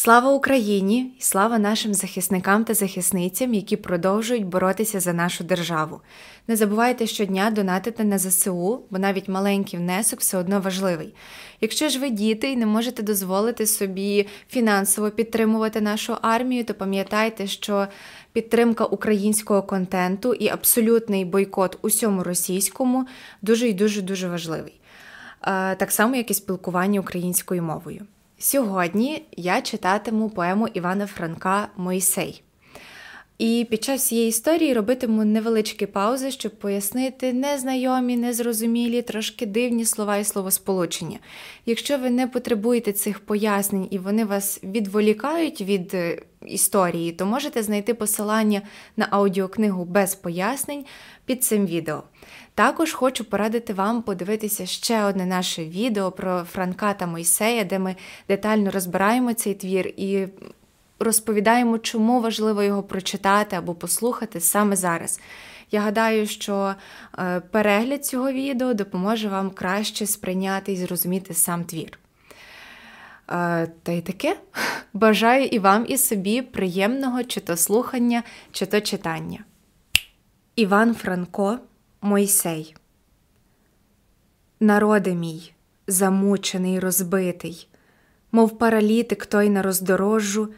Слава Україні і слава нашим захисникам та захисницям, які продовжують боротися за нашу державу. Не забувайте щодня донатити на ЗСУ, бо навіть маленький внесок все одно важливий. Якщо ж ви діти і не можете дозволити собі фінансово підтримувати нашу армію, то пам'ятайте, що підтримка українського контенту і абсолютний бойкот усьому російському дуже і дуже дуже важливий. Е, так само, як і спілкування українською мовою. Сьогодні я читатиму поему Івана Франка Мойсей. І під час цієї історії робитиму невеличкі паузи, щоб пояснити незнайомі, незрозумілі, трошки дивні слова і словосполучення. Якщо ви не потребуєте цих пояснень і вони вас відволікають від е, історії, то можете знайти посилання на аудіокнигу без пояснень під цим відео. Також хочу порадити вам подивитися ще одне наше відео про Франка та Мойсея, де ми детально розбираємо цей твір і розповідаємо, чому важливо його прочитати або послухати саме зараз. Я гадаю, що е, перегляд цього відео допоможе вам краще сприйняти і зрозуміти сам твір. Е, та й таке бажаю і вам, і собі приємного чи то слухання, чи то читання. Іван Франко Мойсей. Народи мій, замучений, розбитий, мов паралітик той на роздорожжу,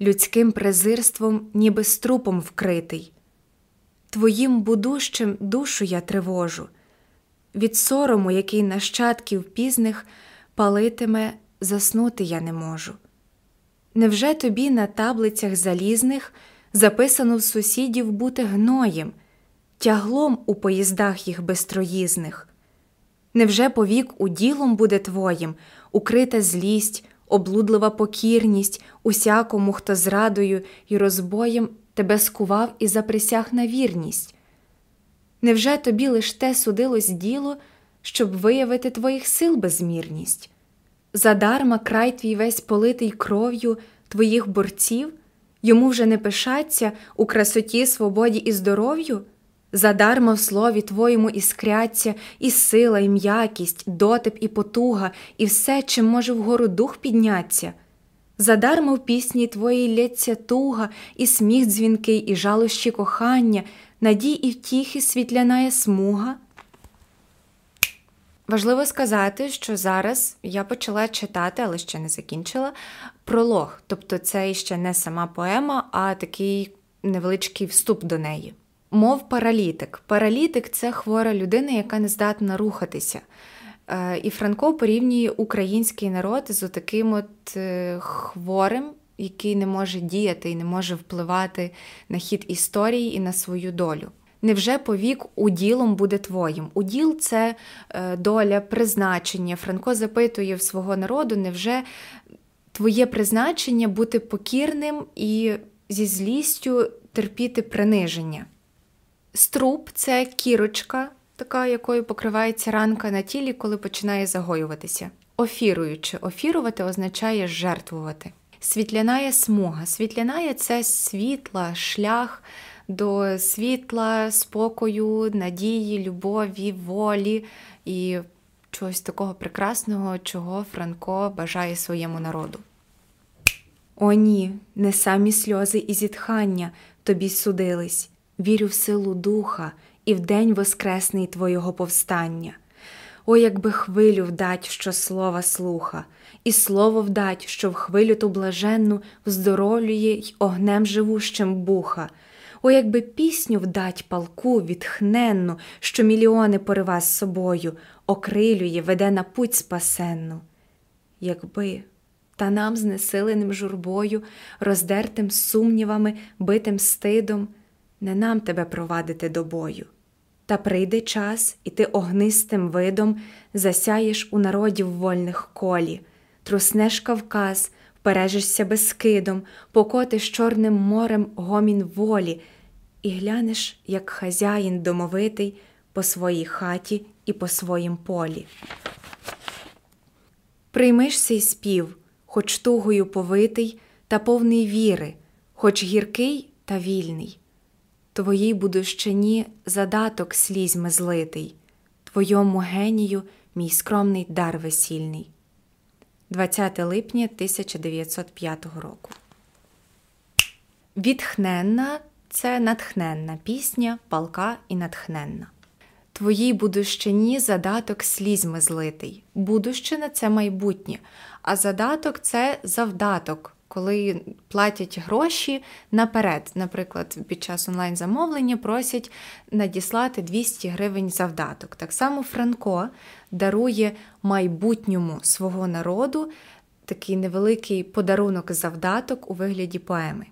людським презирством, ніби струпом вкритий. Твоїм будущим душу я тривожу, від сорому, який нащадків пізних палитиме, заснути я не можу. Невже тобі на таблицях залізних записано в сусідів бути гноєм? Тяглом у поїздах їх безтроїзних. Невже повік уділом буде твоїм, укрита злість, облудлива покірність усякому, хто зрадою і розбоєм тебе скував і заприсяг на вірність? Невже тобі лиш те судилось діло, щоб виявити твоїх сил безмірність? Задарма край твій весь политий кров'ю твоїх борців, йому вже не пишаться у красоті, свободі і здоров'ю? Задарма в слові Твоєму іскряться, і сила, і м'якість, дотип і потуга, і все, чим може вгору дух підняться. Задарма в пісні Твоїй лється туга, і сміх дзвінкий, і жалощі кохання, надій і втіхи світляна смуга. Важливо сказати, що зараз я почала читати, але ще не закінчила, пролог. Тобто це ще не сама поема, а такий невеличкий вступ до неї. Мов паралітик. Паралітик це хвора людина, яка не здатна рухатися. Е, і Франко порівнює український народ з таким от е, хворим, який не може діяти і не може впливати на хід історії і на свою долю. Невже повік уділом буде твоїм? Уділ це е, доля, призначення. Франко запитує в свого народу, невже твоє призначення бути покірним і зі злістю терпіти приниження? Струп це кірочка, така, якою покривається ранка на тілі, коли починає загоюватися. Офіруючи, офірувати означає жертвувати. Світляна смуга. Світляна це світла, шлях до світла, спокою, надії, любові, волі і чогось такого прекрасного, чого Франко бажає своєму народу. О, ні, не самі сльози і зітхання тобі судились вірю в силу духа і в день воскресний Твого повстання. О, якби хвилю вдать, що слова слуха, і слово вдать, що в хвилю ту блаженну вздоровлює й огнем живущим буха. О, якби пісню вдать палку відхненну, що мільйони порива з собою, окрилює, веде на путь спасенну. Якби та нам знесиленим журбою, роздертим сумнівами, битим стидом, не нам тебе провадити до бою. Та прийде час, і ти огнистим видом засяєш у народів вольних колі, труснеш Кавказ, впережишся безкидом, покотиш Чорним морем гомін волі, і глянеш, як хазяїн домовитий по своїй хаті і по своїм полі. Приймиш сей спів, хоч тугою повитий та повний віри, хоч гіркий та вільний твоїй будущині задаток слізьми злитий, твойому генію мій скромний дар весільний. 20 липня 1905 року. Відхненна це натхненна пісня, палка і натхненна. Твоїй будущині задаток слізьми злитий. Будущина це майбутнє, а задаток це завдаток, коли платять гроші наперед. Наприклад, під час онлайн-замовлення просять надіслати 200 гривень завдаток. Так само Франко дарує майбутньому свого народу такий невеликий подарунок завдаток у вигляді поеми.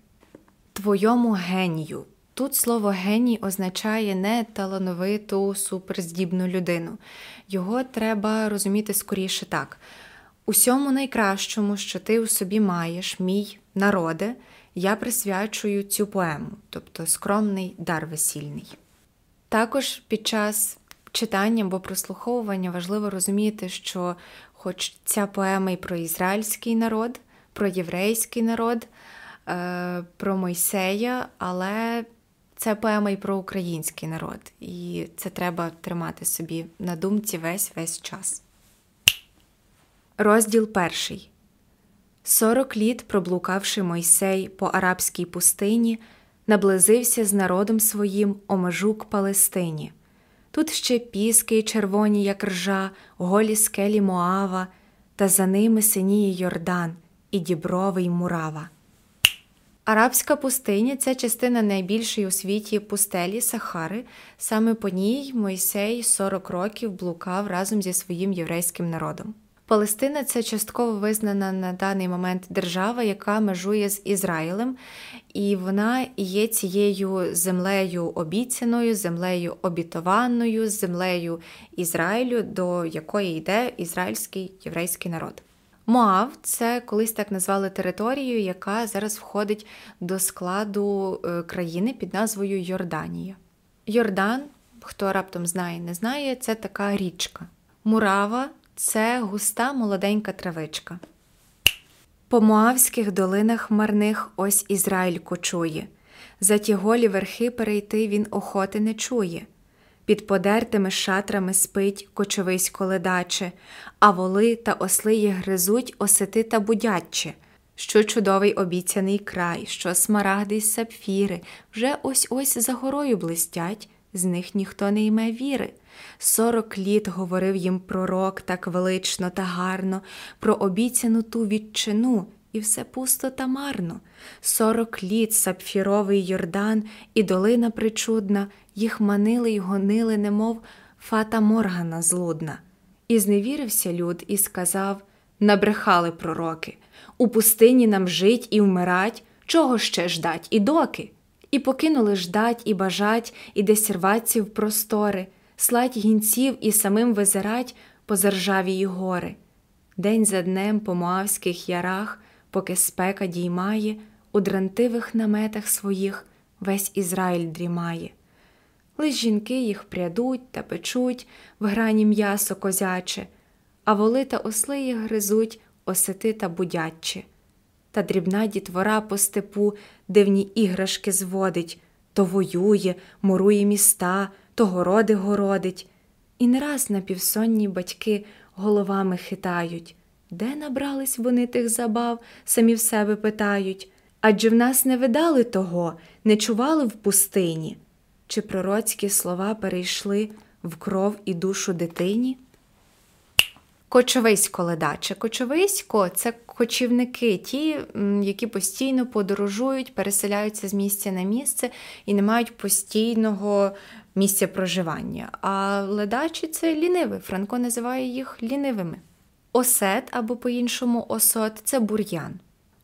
Твоєму генію. Тут слово геній означає не талановиту, суперздібну людину. Його треба розуміти скоріше так. Усьому найкращому, що ти у собі маєш, мій народе, я присвячую цю поему, тобто скромний дар весільний. Також під час читання або прослуховування важливо розуміти, що, хоч ця поема і про ізраїльський народ, про єврейський народ, е, про Мойсея, але це поема і про український народ, і це треба тримати собі на думці весь весь час. Розділ перший. Сорок літ, проблукавши Мойсей по арабській пустині, наблизився з народом своїм о межу к Палестині. Тут ще піски червоні, як ржа, голі скелі Моава, та за ними синіє Йордан і дібровий мурава. Арабська пустиня це частина найбільшої у світі пустелі Сахари. Саме по ній Мойсей 40 років блукав разом зі своїм єврейським народом. Палестина це частково визнана на даний момент держава, яка межує з Ізраїлем, і вона є цією землею обіцяною, землею обітованою, землею Ізраїлю, до якої йде ізраїльський єврейський народ. Моав це колись так назвали територію, яка зараз входить до складу е, країни під назвою Йорданія. Йордан, хто раптом знає, не знає, це така річка. Мурава це густа молоденька травичка. По Моавських долинах марних ось Ізраїль кочує. За ті голі верхи перейти він охоти не чує. Під подертими шатрами спить кочовисько ледаче, а воли та осли їх гризуть осети та будяче. Що чудовий обіцяний край, що смарагди й сапфіри вже ось ось за горою блистять, з них ніхто не йме віри. Сорок літ говорив їм пророк так велично та гарно, про обіцяну ту відчину, і все пусто та марно. Сорок літ сапфіровий Йордан і долина причудна, їх манили й гонили, немов фата моргана злудна. І зневірився люд і сказав набрехали пророки. У пустині нам жить і вмирать, чого ще ждать і доки? І покинули ждать і бажать, і десь рваться в простори слать гінців і самим визирать по заржавії гори. День за днем по Моавських ярах, поки спека діймає, у дрантивих наметах своїх весь Ізраїль дрімає. Лиш жінки їх прядуть та печуть в грані м'ясо козяче, а воли та осли їх гризуть осети та будяче. Та дрібна дітвора по степу дивні іграшки зводить, то воює, мурує міста, то городи городить, і не раз напівсонні батьки головами хитають. Де набрались вони тих забав, самі в себе питають адже в нас не видали того, не чували в пустині, чи пророцькі слова перейшли в кров і душу дитині? Кочовисько ледаче. Кочовисько це кочівники, ті, які постійно подорожують, переселяються з місця на місце і не мають постійного місця проживання. А ледачі це ліниві. Франко називає їх лінивими. Осет або по-іншому осот це бур'ян.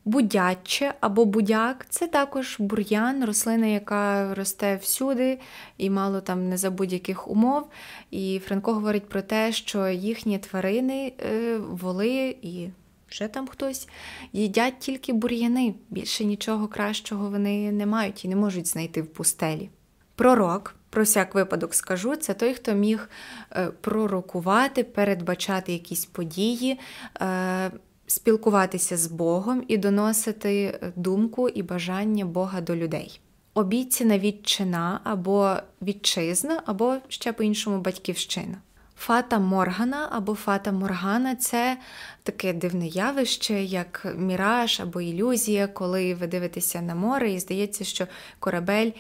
Будяче або будяк це також бур'ян, рослина, яка росте всюди і мало там не за будь-яких умов. І Франко говорить про те, що їхні тварини, е, воли і ще там хтось їдять тільки бур'яни. Більше нічого кращого вони не мають і не можуть знайти в пустелі. Пророк про всяк випадок скажу, це той, хто міг е, пророкувати, передбачати якісь події, е, спілкуватися з Богом і доносити думку і бажання Бога до людей. Обіцяна відчина або вітчизна, або ще по-іншому батьківщина. Фата Моргана або Фата Моргана це таке дивне явище, як міраж або ілюзія, коли ви дивитеся на море, і здається, що корабель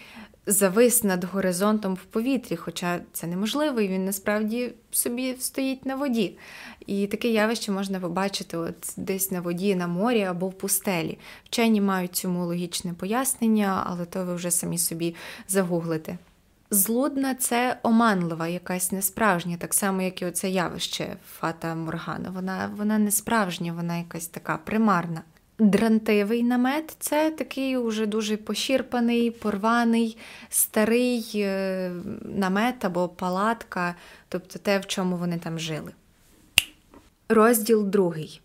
завис над горизонтом в повітрі, хоча це неможливо, і він насправді собі стоїть на воді. І таке явище можна побачити от десь на воді, на морі або в пустелі. Вчені мають цьому логічне пояснення, але то ви вже самі собі загуглите. Злудна це оманлива, якась несправжня, так само, як і оце явище Фата Моргана. Вона вона не справжня, вона якась така примарна. Дрантивий намет це такий уже дуже пощірпаний, порваний, старий е, намет або палатка, тобто те, в чому вони там жили. Розділ другий.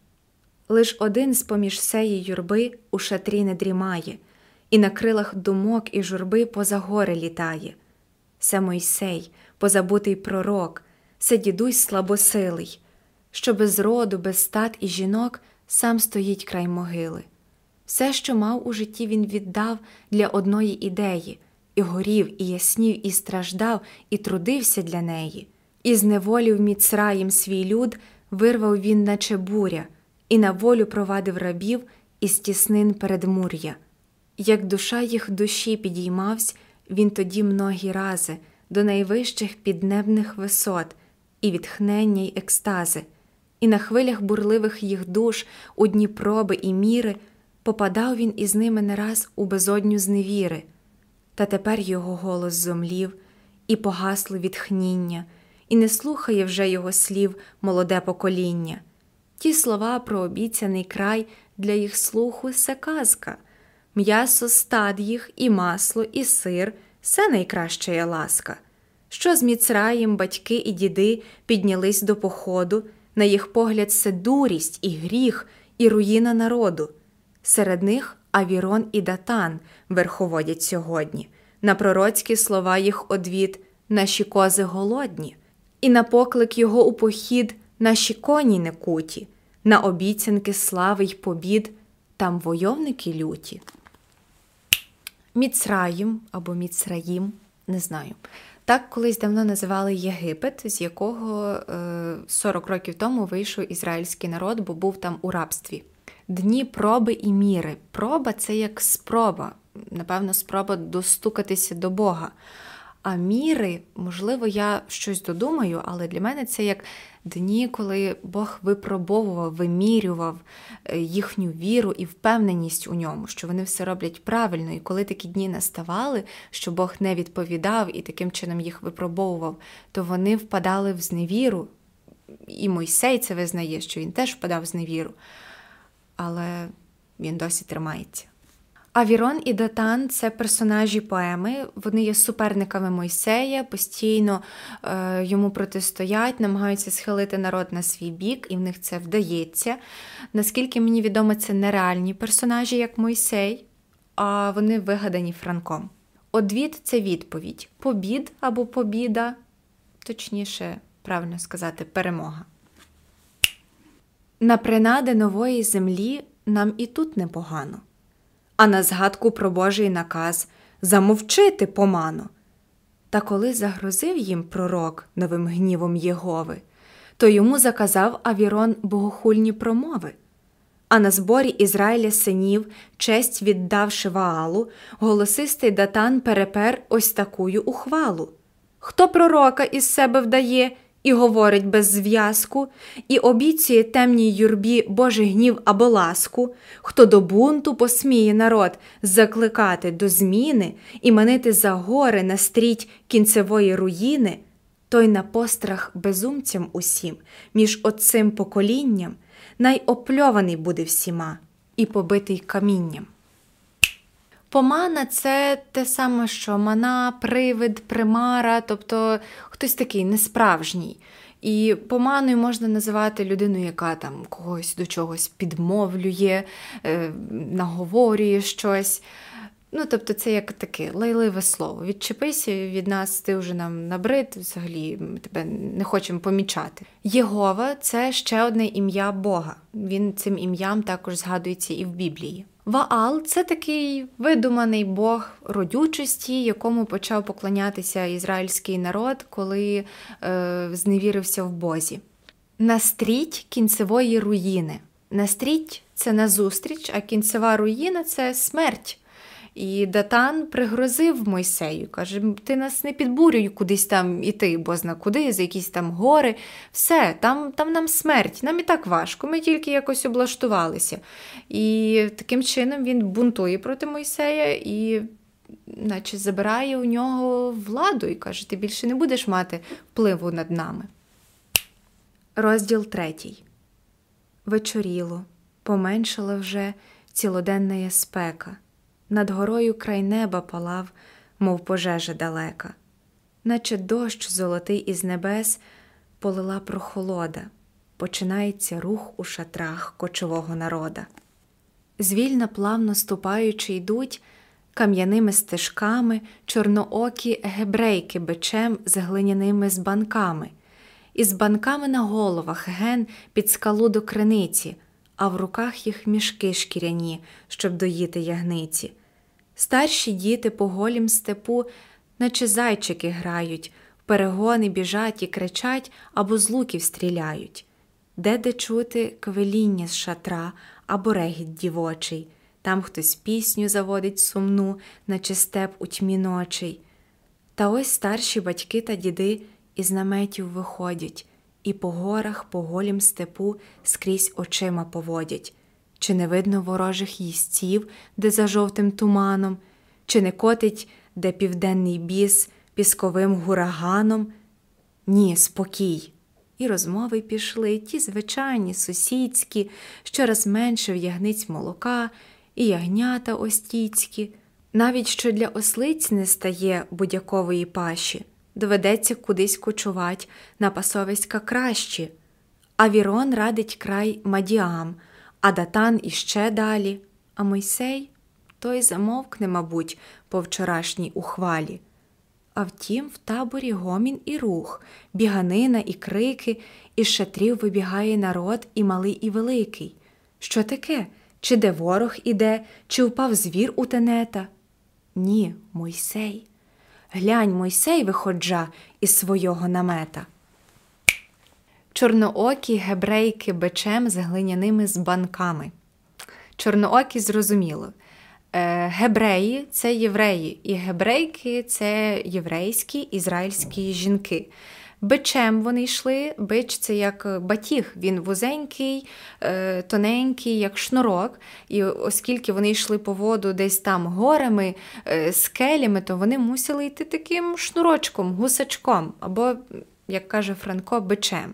Лиш один з поміж сеї юрби у шатрі не дрімає, і на крилах думок і журби поза гори літає. Се Мойсей, позабутий пророк, се дідусь слабосилий, що без роду, без стат і жінок сам стоїть край могили. Все, що мав у житті, він віддав для одної ідеї, і горів, і яснів, і страждав, і трудився для неї, і зневолів міцраєм свій люд, вирвав він, наче буря, і на волю провадив рабів із тіснин передмур'я. Як душа їх душі підіймавсь, він тоді многі рази до найвищих піднебних висот, і відхнення й екстази і на хвилях бурливих їх душ, у дні проби і міри, попадав він із ними не раз у безодню зневіри, та тепер його голос зомлів, і погасло відхніння, і не слухає вже його слів молоде покоління. Ті слова про обіцяний край для їх слуху се казка, м'ясо стад їх, і масло, і сир все найкраща є ласка. Що з Міцраєм батьки і діди піднялись до походу, на їх погляд, це дурість і гріх, і руїна народу. Серед них Авірон і Датан верховодять сьогодні, на пророцькі слова їх одвід, наші кози голодні, і на поклик його у похід наші коні не куті, на обіцянки слави й побід, там войовники люті. Міцраїм або Міцраїм, не знаю. Так колись давно називали Єгипет, з якого 40 е, років тому вийшов ізраїльський народ, бо був там у рабстві. Дні проби і міри. Проба це як спроба, напевно, спроба достукатися до Бога. А міри, можливо, я щось додумаю, але для мене це як дні, коли Бог випробовував, вимірював е, їхню віру і впевненість у ньому, що вони все роблять правильно. І коли такі дні наставали, що Бог не відповідав і таким чином їх випробовував, то вони впадали в зневіру. І Мойсей це визнає, що він теж впадав в зневіру, але він досі тримається. Авірон і Датан це персонажі поеми, вони є суперниками Мойсея, постійно е, йому протистоять, намагаються схилити народ на свій бік, і в них це вдається. Наскільки мені відомо, це нереальні персонажі, як Мойсей, а вони вигадані Франком. Одвід це відповідь: побід або побіда, точніше, правильно сказати, перемога. На принади нової землі нам і тут непогано а на згадку про Божий наказ замовчити поману. Та коли загрозив їм пророк новим гнівом Єгови, то йому заказав Авірон богохульні промови. А на зборі Ізраїля синів, честь віддавши Ваалу, голосистий датан перепер ось такую ухвалу. Хто пророка із себе вдає і говорить без зв'язку, і обіцює темній юрбі Божий гнів або ласку, хто до бунту посміє народ закликати до зміни і манити за гори на стріть кінцевої руїни, той на пострах безумцям усім, між оцим поколінням найопльований буде всіма і побитий камінням. Помана це те саме, що мана, привид, примара, тобто хтось такий несправжній. І поманою можна називати людину, яка там когось до чогось підмовлює, е, наговорює щось. Ну, тобто, це як таке лайливе слово. Відчепися від нас, ти вже нам набрид, взагалі ми тебе не хочемо помічати. Єгова це ще одне ім'я Бога. Він цим ім'ям також згадується і в Біблії. Ваал це такий видуманий Бог родючості, якому почав поклонятися ізраїльський народ, коли е, зневірився в Бозі. Настріть кінцевої руїни. Настріть це назустріч, а кінцева руїна це смерть. І Датан пригрозив Мойсею, каже: ти нас не підбурюй кудись там іти, бо зна куди, за якісь там гори. Все, там там нам смерть, нам і так важко, ми тільки якось облаштувалися. І таким чином він бунтує проти Мойсея і, наче, забирає у нього владу і каже: ти більше не будеш мати впливу над нами. Розділ третій. Вечоріло, поменшала вже цілоденна спека. Над горою край неба палав, мов пожежа далека, наче дощ золотий із небес полила прохолода, починається рух у шатрах кочового народа. Звільно плавно ступаючи, йдуть кам'яними стежками чорноокі гебрейки бичем з глиняними збанками, із банками на головах ген під скалу до криниці а в руках їх мішки шкіряні, щоб доїти ягниці. Старші діти по голім степу, наче зайчики грають, перегони біжать і кричать або з луків стріляють, де де чути квеління з шатра або регіт дівочий, там хтось пісню заводить сумну, наче степ у тьмі ночей. Та ось старші батьки та діди із наметів виходять і по горах, по голім степу скрізь очима поводять, чи не видно ворожих їстів, де за жовтим туманом, чи не котить, де південний біс пісковим гураганом? Ні, спокій. І розмови пішли, ті звичайні, сусідські, щораз менше в ягниць молока, і ягнята остіцькі, навіть що для ослиць не стає будь-якової паші доведеться кудись кочувать на пасовиська кращі. А Вірон радить край Мадіам, а Датан іще далі, а Мойсей той замовкне, мабуть, по вчорашній ухвалі. А втім, в таборі гомін і рух, біганина і крики, із шатрів вибігає народ і малий, і великий. Що таке? Чи де ворог іде, чи впав звір у тенета? Ні, Мойсей. Глянь, Мойсей виходжа із свого намета. Чорноокі гебрейки бичем з глиняними збанками. Чорноокі зрозуміло. Е, гебреї це євреї, і гебрейки це єврейські ізраїльські жінки. Бичем вони йшли, бич це як батіг, він вузенький, е, тоненький, як шнурок. І оскільки вони йшли по воду десь там горами, е, скелями, то вони мусили йти таким шнурочком, гусачком, або, як каже Франко, бичем.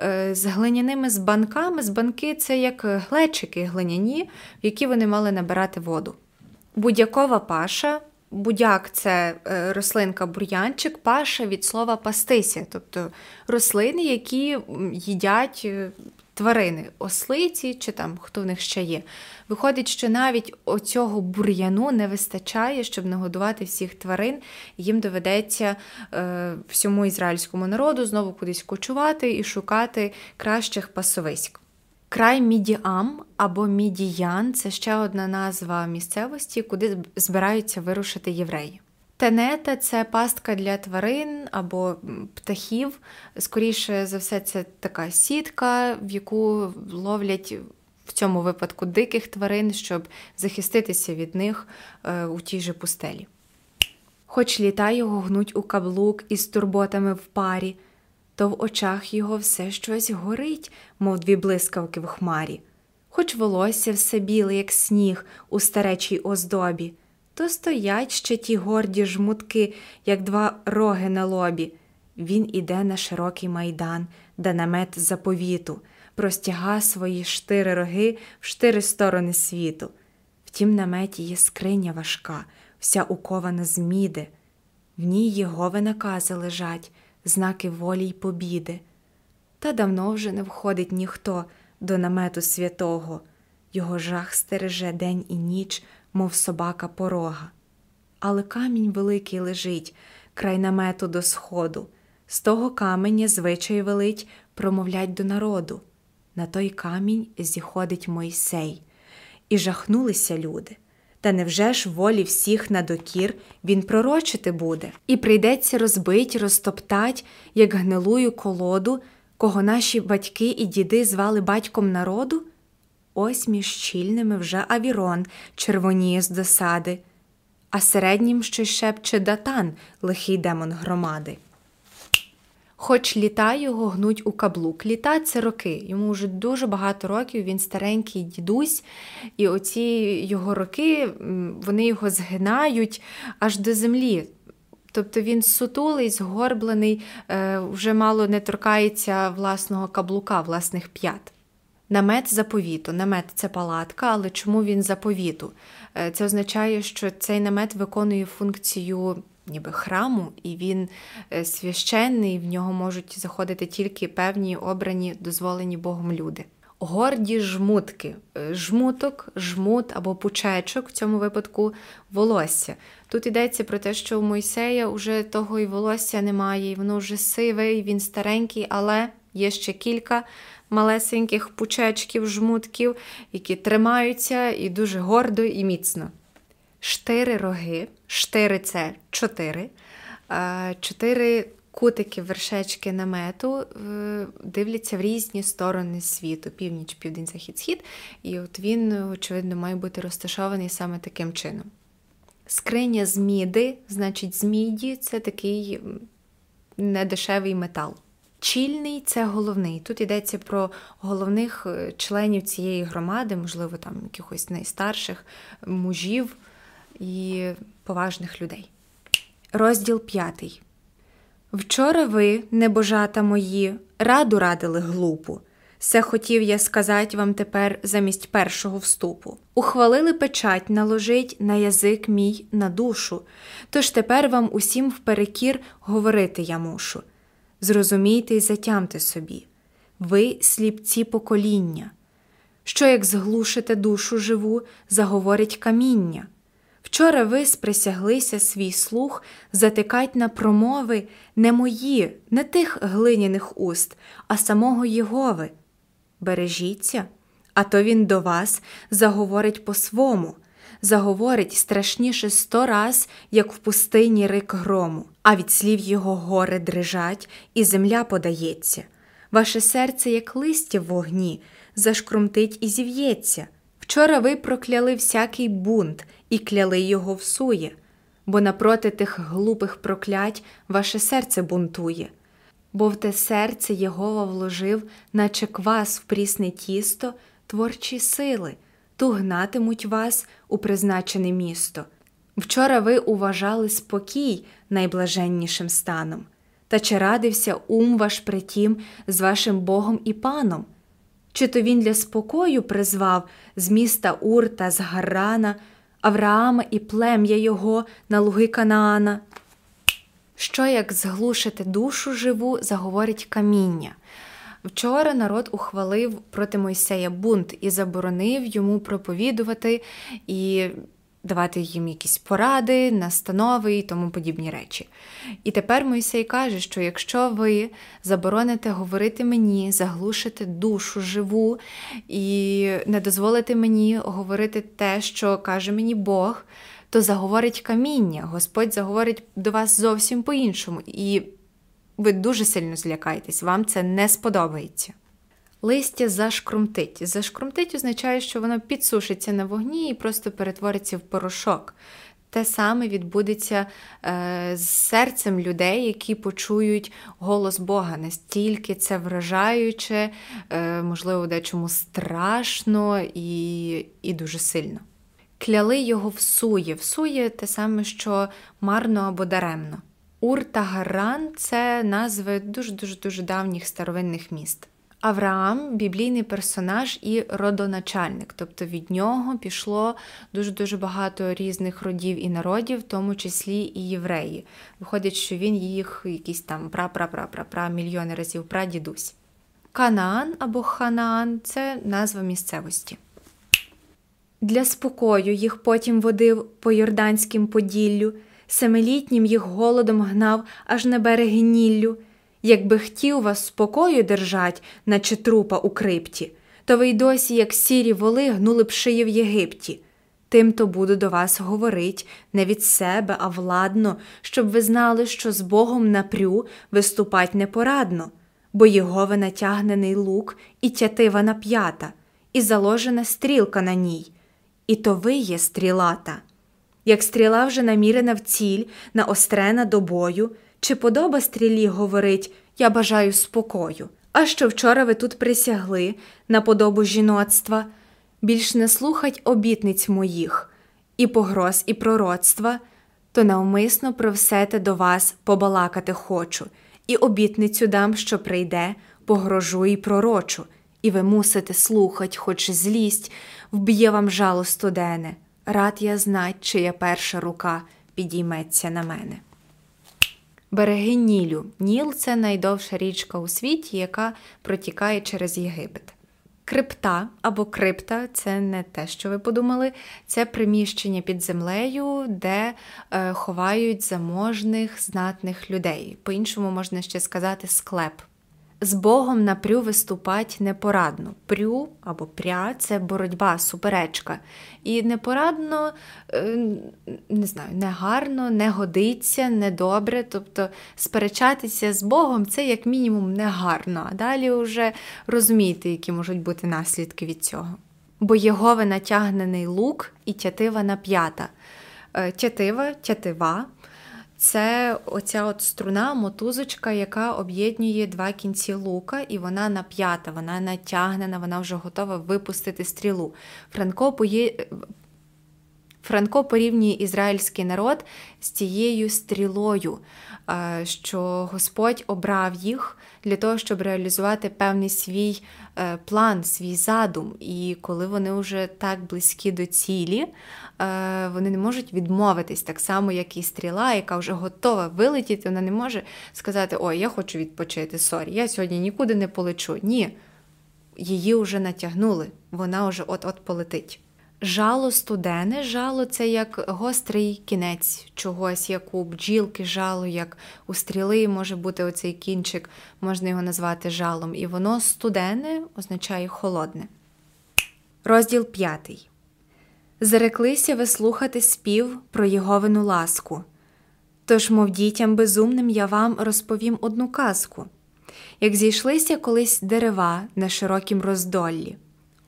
Е, з глиняними збанками, збанки це як глечики глиняні, в які вони мали набирати воду. Будь-якова паша Будяк це е, рослинка бур'янчик, паша від слова пастися, тобто рослини, які їдять е, тварини, ослиці чи там хто в них ще є. Виходить, що навіть оцього бур'яну не вистачає, щоб нагодувати всіх тварин, їм доведеться е, всьому ізраїльському народу знову кудись кочувати і шукати кращих пасовиськ. Край Мідіам або Мідіян це ще одна назва місцевості, куди збираються вирушити євреї. Тенета це пастка для тварин або птахів. Скоріше за все, це така сітка, в яку ловлять в цьому випадку диких тварин, щоб захиститися від них е, у тій же пустелі. Хоч літа його гнуть у каблук із турботами в парі то в очах його все щось горить, мов дві блискавки в хмарі, хоч волосся все біле, як сніг у старечій оздобі, то стоять ще ті горді жмутки, як два роги на лобі. Він іде на широкий майдан, де намет заповіту, простяга свої штири роги в штири сторони світу. В тім наметі є скриня важка, вся укована з міди, в ній Єгови накази лежать знаки волі й побіди. Та давно вже не входить ніхто до намету святого, його жах стереже день і ніч, мов собака порога. Але камінь великий лежить край намету до сходу, з того каменя звичай велить промовлять до народу. На той камінь зіходить Мойсей, і жахнулися люди. Та невже ж волі всіх на докір він пророчити буде, і прийдеться розбить, розтоптать, як гнилую колоду, кого наші батьки і діди звали батьком народу? Ось між щільними вже авірон червоніє з досади, а середнім щось шепче датан, лихий демон громади. Хоч літа його гнуть у каблук. Літа це роки. Йому вже дуже багато років, він старенький дідусь, і оці його роки вони його згинають аж до землі. Тобто він сутулий, згорблений, е, вже мало не торкається власного каблука, власних п'ят. Намет заповіту. Намет це палатка, але чому він заповіту? Е, це означає, що цей намет виконує функцію ніби храму, і він е, священний, в нього можуть заходити тільки певні обрані, дозволені Богом люди. Горді жмутки, е, жмуток, жмут або пучечок, в цьому випадку волосся. Тут йдеться про те, що у Мойсея вже того і волосся немає, і воно вже сиве, і він старенький, але є ще кілька малесеньких пучечків, жмутків, які тримаються і дуже гордо і міцно штири роги, штири це чотири, чотири кутики вершечки намету е, дивляться в різні сторони світу: північ, південь, захід, схід. І от він, очевидно, має бути розташований саме таким чином. Скриня з міди, значить, з міді це такий недешевий метал. Чільний це головний. Тут йдеться про головних е, членів цієї громади, можливо, там якихось найстарших мужів і поважних людей. Розділ п'ятий. Вчора ви, небожата мої, раду радили глупу. Все хотів я сказати вам тепер замість першого вступу. Ухвалили печать наложить на язик мій на душу, тож тепер вам усім вперекір говорити я мушу. Зрозумійте й затямте собі ви сліпці покоління. Що, як зглушите душу живу, заговорить каміння. Вчора ви сприсяглися свій слух затикать на промови не мої, не тих глиняних уст, а самого Єгови. Бережіться, а то він до вас заговорить по-свому, заговорить страшніше сто раз, як в пустині рик грому, а від слів його гори дрижать, і земля подається. Ваше серце, як листя в вогні, зашкрумтить і зів'ється. Вчора ви прокляли всякий бунт і кляли його всує, бо напроти тих глупих проклять ваше серце бунтує, бо в те серце Єгова вложив, наче квас в прісне тісто, творчі сили, ту гнатимуть вас у призначене місто. Вчора ви уважали спокій найблаженнішим станом, та чи радився ум ваш притім з вашим Богом і паном? Чи то він для спокою призвав з міста Ур та з Гарана, Авраама і плем'я його на луги Канаана? Що як зглушити душу живу, заговорить каміння? Вчора народ ухвалив проти Мойсея бунт і заборонив йому проповідувати і давати їм якісь поради, настанови і тому подібні речі. І тепер Мойсей каже, що якщо ви забороните говорити мені, заглушите душу живу і не дозволите мені говорити те, що каже мені Бог, то заговорить каміння, Господь заговорить до вас зовсім по-іншому. І ви дуже сильно злякаєтесь, вам це не сподобається листя зашкрумтить. Зашкрумтить означає, що воно підсушиться на вогні і просто перетвориться в порошок. Те саме відбудеться е, з серцем людей, які почують голос Бога. Настільки це вражаюче, е, можливо, дечому страшно і, і дуже сильно. Кляли його всує. Всує те саме, що марно або даремно. Ур та Гаран це назви дуже дуже дуже давніх старовинних міст. Авраам біблійний персонаж і родоначальник, тобто від нього пішло дуже-дуже багато різних родів і народів, в тому числі і євреї. Виходить, що він їх якісь там пра-пра-пра-пра-пра мільйони разів прадідусь. Канаан або Ханаан це назва місцевості. Для спокою їх потім водив по Йорданським Поділлю, семилітнім їх голодом гнав аж на береги Ніллю. Якби хотів вас спокою держать, наче трупа у крипті, то ви й досі, як сірі воли, гнули б шиї в Єгипті. Тим то буду до вас говорить не від себе, а владно, щоб ви знали, що з Богом напрю виступать непорадно, бо Єгове натягнений лук і тятива нап'ята, і заложена стрілка на ній, і то ви є стрілата. Як стріла вже намірена в ціль, наострена до бою, чи подоба стрілі говорить Я бажаю спокою. А що вчора ви тут присягли на подобу жіноцтва, більш не слухать обітниць моїх, і погроз, і пророцтва, то навмисно про все те до вас побалакати хочу, і обітницю дам, що прийде, погрожу і пророчу, і ви мусите слухать, хоч злість, вб'є вам жало студене. Рад я знать, чия перша рука підійметься на мене. Береги Нілю. Ніл це найдовша річка у світі, яка протікає через Єгипет. Крипта або крипта це не те, що ви подумали, це приміщення під землею, де е, ховають заможних, знатних людей. По-іншому можна ще сказати склеп. З Богом на прю виступать непорадно. Прю або пря це боротьба, суперечка. І непорадно, е, не знаю, не гарно, не годиться, не добре. Тобто сперечатися з Богом це як мінімум не гарно. А далі вже розумієте, які можуть бути наслідки від цього. Бо Єгове натягнений лук і тятива нап'ята. Е, тятива, тятива це оця от струна, мотузочка, яка об'єднує два кінці лука, і вона нап'ята, вона натягнена, вона вже готова випустити стрілу. Франко поє... Франко порівнює ізраїльський народ з цією стрілою, що Господь обрав їх для того, щоб реалізувати певний свій е, план, свій задум. І коли вони вже так близькі до цілі, е, вони не можуть відмовитись, так само, як і стріла, яка вже готова вилетіти, вона не може сказати: Ой, я хочу відпочити, sorry, я сьогодні нікуди не полечу. Ні. Її вже натягнули, вона вже от-от полетить. Жало студене, жало це як гострий кінець чогось, як у бджілки жало, як у стріли може бути оцей кінчик, можна його назвати жалом. І воно студене означає холодне. Розділ п'ятий. Зареклися ви слухати спів про Єговину ласку. Тож, мов дітям безумним, я вам розповім одну казку. Як зійшлися колись дерева на широкім роздоллі.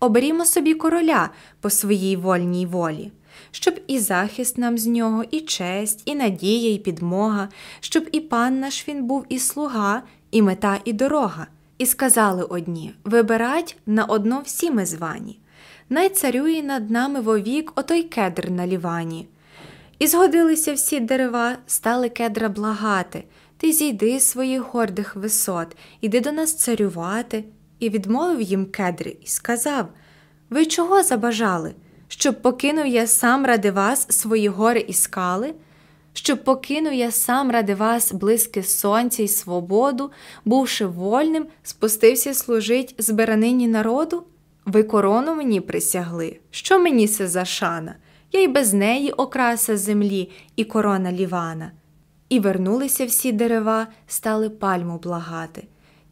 Оберімо собі короля по своїй вольній волі, щоб і захист нам з нього, і честь, і надія, і підмога, щоб і пан наш він був, і слуга, і мета, і дорога. І сказали одні вибирать на одно всі ми звані. Най царює над нами вовік отой кедр на лівані. І згодилися всі дерева, стали кедра благати. Ти зійди з своїх гордих висот, іди до нас царювати, і відмовив їм кедри і сказав Ви чого забажали? Щоб покинув я сам ради вас свої гори і скали, щоб покинув я сам ради вас близьке сонця й свободу, бувши вольним, спустився служить збиранині народу? Ви корону мені присягли, що мені це за шана? Я й без неї окраса землі і корона лівана. І вернулися всі дерева, стали пальму благати.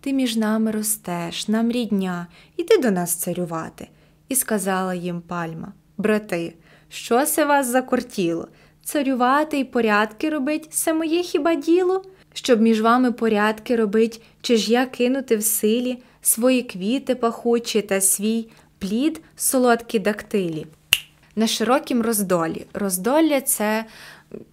Ти між нами ростеш, нам рідня, іди до нас царювати. І сказала їм пальма Брати, що се вас закортіло? Царювати й порядки робить це моє хіба діло? Щоб між вами порядки робить, чи ж я кинути в силі свої квіти пахучі та свій плід солодкі дактилі? На широкім роздолі. Роздолля це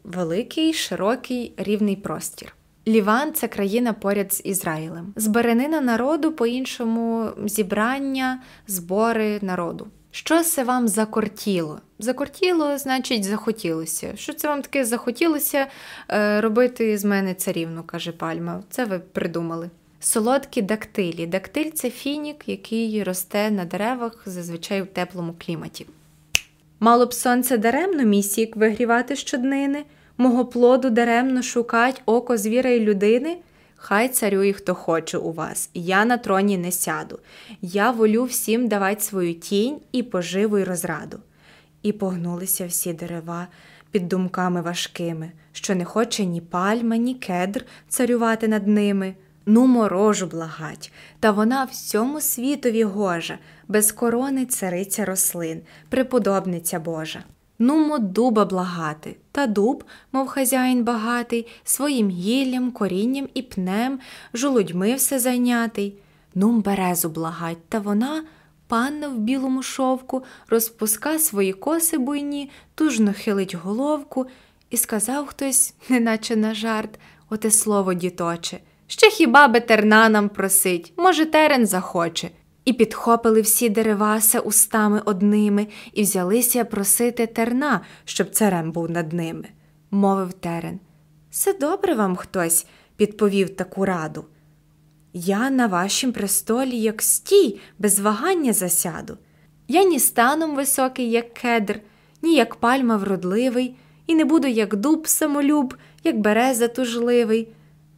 великий, широкий рівний простір. Ліван це країна поряд з Ізраїлем. Зберенина народу, по-іншому, зібрання, збори народу. Що це вам закортіло? Закортіло, значить, захотілося. Що це вам таке захотілося е, робити з мене царівну, каже пальма. Це ви придумали. Солодкі дактилі. Дактиль це фінік, який росте на деревах зазвичай у теплому кліматі. Мало б сонце даремно мій сік вигрівати щоднини мого плоду даремно шукать око звіра й людини, хай царює, хто хоче у вас, я на троні не сяду. Я волю всім давать свою тінь і поживу й розраду. І погнулися всі дерева під думками важкими, що не хоче ні пальма, ні кедр царювати над ними. Ну, морожу благать, та вона всьому світові гожа, без корони цариця рослин, преподобниця Божа. Нумо дуба благати, та дуб, мов хазяїн багатий, своїм гіллям, корінням і пнем, жолудьми все зайнятий. Нум березу благать, та вона, панна в білому шовку, розпуска свої коси буйні, тужно хилить головку, і сказав хтось, неначе на жарт, оте слово діточе. Ще хіба би терна нам просить, може, терен захоче. І підхопили всі дереваса устами одними, і взялися просити терна, щоб царем був над ними. Мовив терен. Все добре вам хтось підповів таку раду. Я на вашім престолі, як стій, без вагання засяду. Я ні станом високий, як кедр, ні як пальма вродливий, і не буду, як дуб самолюб, як береза тужливий.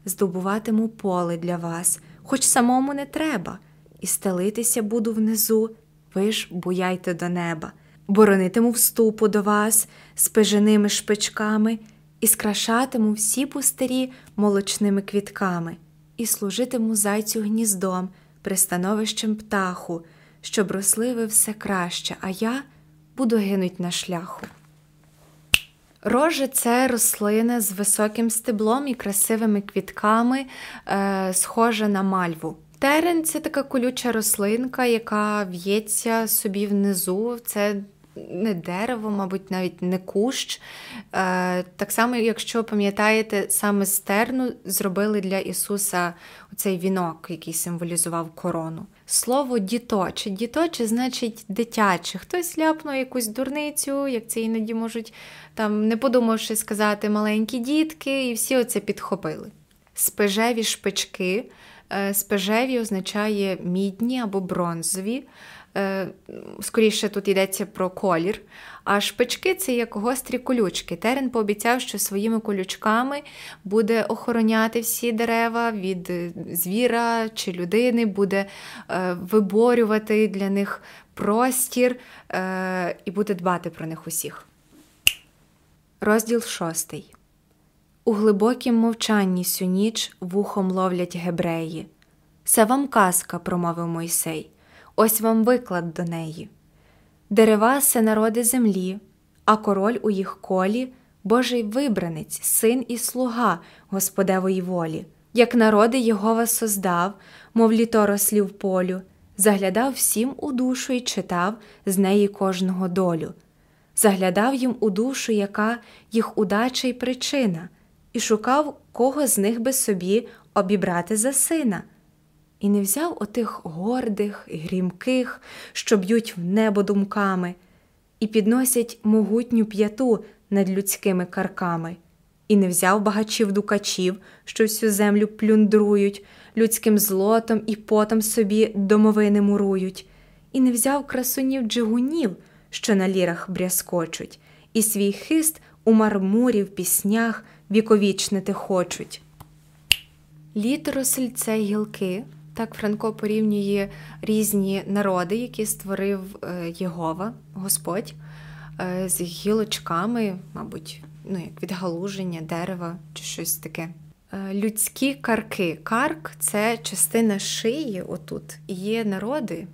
Здобуватиму поле для вас, хоч самому не треба, і стелитися буду внизу, ви ж буяйте до неба, боронитиму вступу до вас з пеженими шпичками, і скрашатиму всі пустирі молочними квітками, і служитиму зайцю гніздом, пристановищем птаху, щоб росли ви все краще, а я буду гинуть на шляху. Рожа це рослина з високим стеблом і красивими квітками, е, схожа на мальву. Терен це така колюча рослинка, яка в'ється собі внизу. Це не дерево, мабуть, навіть не кущ. Е, Так само, якщо пам'ятаєте, саме з терну зробили для Ісуса цей вінок, який символізував корону. Слово діточе. Діточе значить дитяче. Хтось ляпнув якусь дурницю, як це іноді можуть, там, не подумавши сказати маленькі дітки, і всі оце підхопили. Спежеві шпички. Е, спежеві означає мідні або бронзові. Е, скоріше тут йдеться про колір. А шпички це як гострі колючки. Терен пообіцяв, що своїми колючками буде охороняти всі дерева від е, звіра чи людини, буде е, виборювати для них простір і буде дбати про них усіх. Розділ шостий. У глибокім мовчанні сю ніч вухом ловлять гебреї. Це вам казка, промовив Мойсей ось вам виклад до неї. Дерева це народи землі, а король у їх колі Божий вибранець, син і слуга Господевої волі, як народи Єгова создав, мов літо рослів полю, заглядав всім у душу і читав з неї кожного долю, заглядав їм у душу, яка їх удача й причина, і шукав, кого з них би собі обібрати за сина. І не взяв отих гордих, грімких, що б'ють в небо думками, і підносять могутню п'яту над людськими карками, і не взяв багачів дукачів, що всю землю плюндрують, людським злотом і потом собі домовини мурують, і не взяв красунів джигунів, що на лірах брязкочуть, і свій хист у мармурі в піснях віковічнити хочуть. Літеро сельце гілки так Франко порівнює різні народи, які створив е, Єгова, Господь, е, з гілочками, мабуть, ну, як відгалуження, дерева чи щось таке. Е, людські карки. Карк це частина шиї. Отут. Є народи,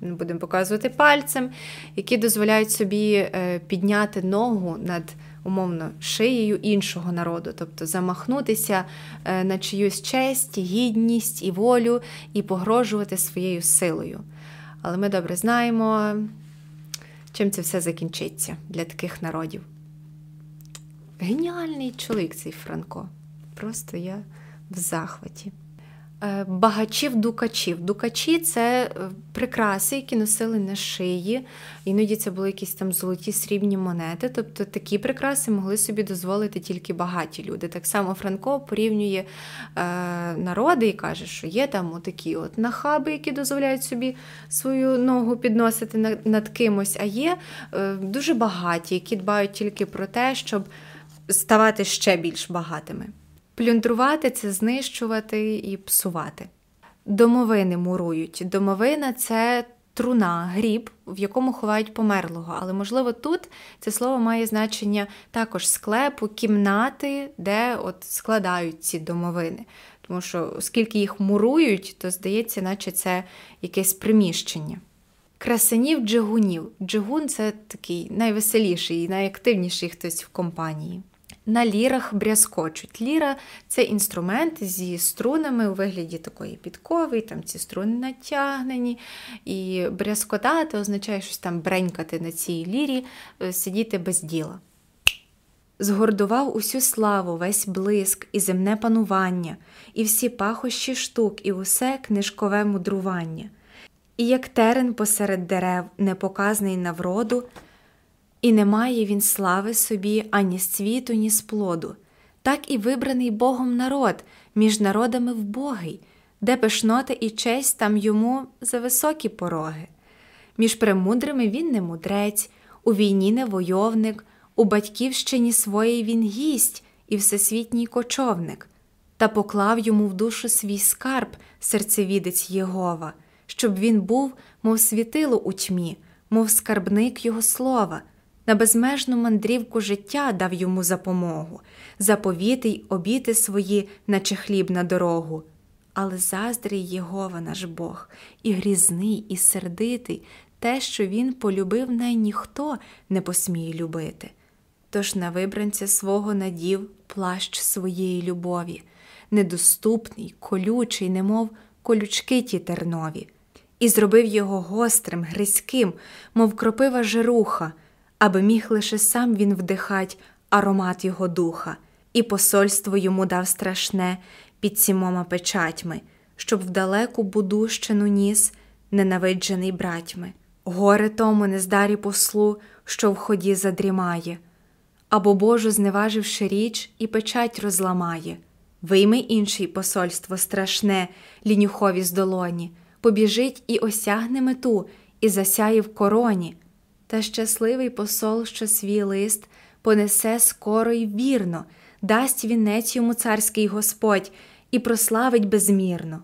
не будемо показувати пальцем, які дозволяють собі підняти ногу над умовно шиєю іншого народу, тобто замахнутися е, на чиюсь честь, гідність і волю і погрожувати своєю силою. Але ми добре знаємо, чим це все закінчиться для таких народів. Геніальний чоловік цей Франко. Просто я в захваті. Е, багачів дукачів. Дукачі це е, прикраси, які носили на шиї. Іноді це були якісь там золоті срібні монети. Тобто такі прикраси могли собі дозволити тільки багаті люди. Так само Франко порівнює е, народи і каже, що є там такі от нахаби, які дозволяють собі свою ногу підносити над кимось, а є е, дуже багаті, які дбають тільки про те, щоб ставати ще більш багатими. Плюндрувати це знищувати і псувати. Домовини мурують. Домовина це труна, гріб, в якому ховають померлого. Але, можливо, тут це слово має значення також склепу, кімнати, де от складають ці домовини. Тому що, оскільки їх мурують, то здається, наче це якесь приміщення. Красенів джигунів. Джигун це такий найвеселіший, і найактивніший хтось в компанії. На лірах брязкочуть. Ліра це інструмент зі струнами у вигляді такої підкови, там ці струни натягнені. І брязкотати означає щось там бренькати на цій лірі, е, сидіти без діла. Згордував усю славу, весь блиск і земне панування, і всі пахощі штук, і усе книжкове мудрування. І як терен посеред дерев, непоказний на вроду, і не має він слави собі ані з цвіту, ні з плоду, так і вибраний Богом народ, між народами вбогий, де пишнота і честь там йому за високі пороги. Між премудрими він не мудрець, у війні не войовник, у батьківщині своїй він гість і всесвітній кочовник, та поклав йому в душу свій скарб, серцевідець Єгова, щоб він був, мов світило у тьмі, мов скарбник його слова на безмежну мандрівку життя дав йому запомогу, заповіти й обіти свої, наче хліб на дорогу. Але заздрий Єгова наш Бог, і грізний, і сердитий, те, що він полюбив, най ніхто не посміє любити. Тож на вибранця свого надів плащ своєї любові, недоступний, колючий, немов колючки ті тернові, і зробив його гострим, гризьким, мов кропива жируха аби міг лише сам він вдихать аромат його духа, і посольство йому дав страшне під сімома печатьми, щоб в далеку будущину ніс, ненавиджений братьми, горе тому нездарі послу, що в ході задрімає, або Божу, зневаживши річ, і печать розламає. Вийми інший посольство страшне, лінюхові з долоні, побіжить і осягне мету, і засяє в короні та щасливий посол, що свій лист понесе скоро й вірно, дасть вінець йому царський Господь і прославить безмірно.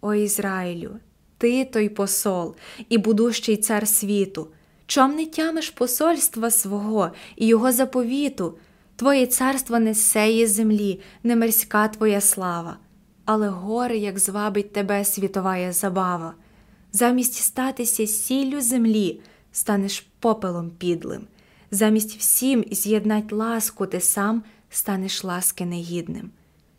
О Ізраїлю, ти той посол і будущий цар світу, чом не тямиш посольства свого і його заповіту, Твоє царство не сеє землі, не мерська твоя слава, але горе, як звабить тебе світова забава, замість статися сіллю землі станеш попелом підлим, замість всім з'єднать ласку ти сам станеш ласки негідним,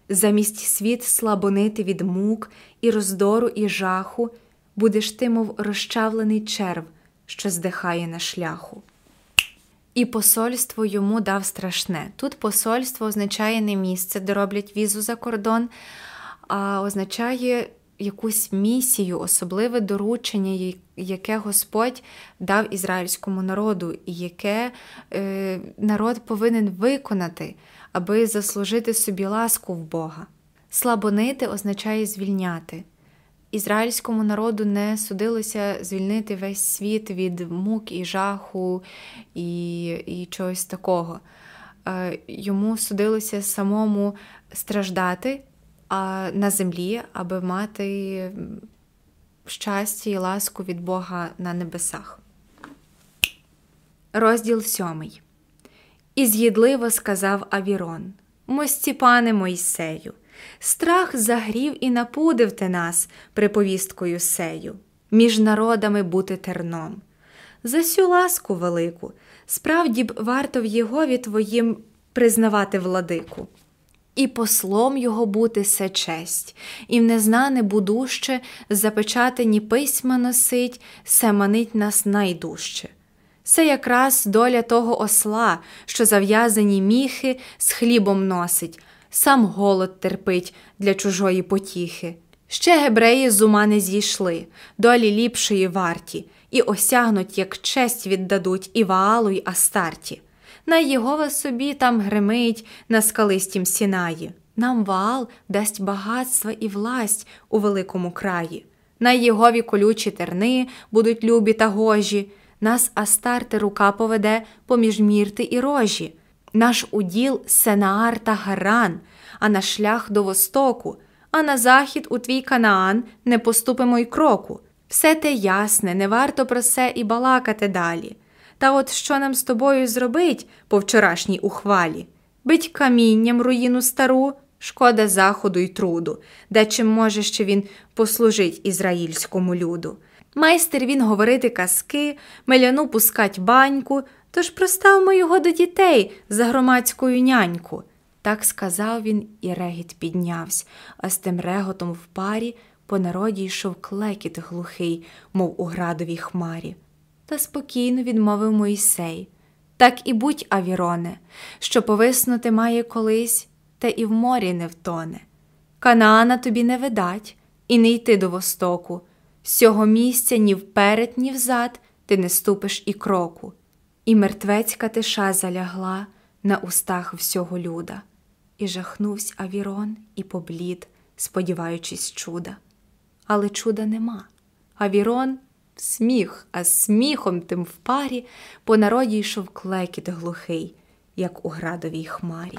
замість світ слабонити від мук і роздору, і жаху, будеш ти, мов розчавлений черв, що здихає на шляху. І посольство йому дав страшне. Тут посольство означає не місце, де роблять візу за кордон, а означає якусь місію, особливе доручення, яке Господь дав ізраїльському народу, і яке е, народ повинен виконати, аби заслужити собі ласку в Бога. Слабонити означає звільняти. Ізраїльському народу не судилося звільнити весь світ від мук і жаху і, і чогось такого. Е, йому судилося самому страждати на землі, аби мати щастя і ласку від Бога на небесах. Розділ сьомий. І з'їдливо сказав Авірон Мості пане Мойсею, страх загрів і напудив ти нас приповісткою сею, між народами бути терном. За сю ласку велику, справді б варто в Єгові твоїм признавати владику і послом його бути се честь, і в незнане будуще запечатані письма носить, се манить нас найдужче. Це якраз доля того осла, що зав'язані міхи з хлібом носить, сам голод терпить для чужої потіхи. Ще гебреї з ума не зійшли, долі ліпшої варті, і осягнуть, як честь віддадуть і Ваалу й Астарті. На Єгова собі там гримить на скалистім сінаї. Нам Ваал дасть багатства і власть у великому краї. На Єгові колючі терни будуть любі та гожі, нас Астарте рука поведе поміж мірти і рожі. Наш уділ Сенаар та Гаран, а на шлях до востоку, а на захід у твій Канаан не поступимо й кроку. Все те ясне, не варто про це і балакати далі. Та от що нам з тобою зробить по вчорашній ухвалі? Бить камінням руїну стару, Шкода заходу й труду, де чим може ще він послужить ізраїльському люду. Майстер він говорити казки, меляну пускать баньку, тож проставмо його до дітей за громадською няньку. Так сказав він, і регіт піднявся, а з тим реготом в парі по народі йшов клекіт глухий, мов у градовій хмарі. Та спокійно відмовив Моїсей. Так і будь, Авіроне, що повиснути має колись, та і в морі не втоне. Канаана тобі не видать, і не йти до востоку. З цього місця ні вперед, ні взад ти не ступиш і кроку. І мертвецька тиша залягла на устах всього люда, і жахнувся Авірон і поблід, сподіваючись чуда. Але чуда нема. Авірон сміх, а з сміхом тим в парі по народі йшов клекіт глухий, як у градовій хмарі.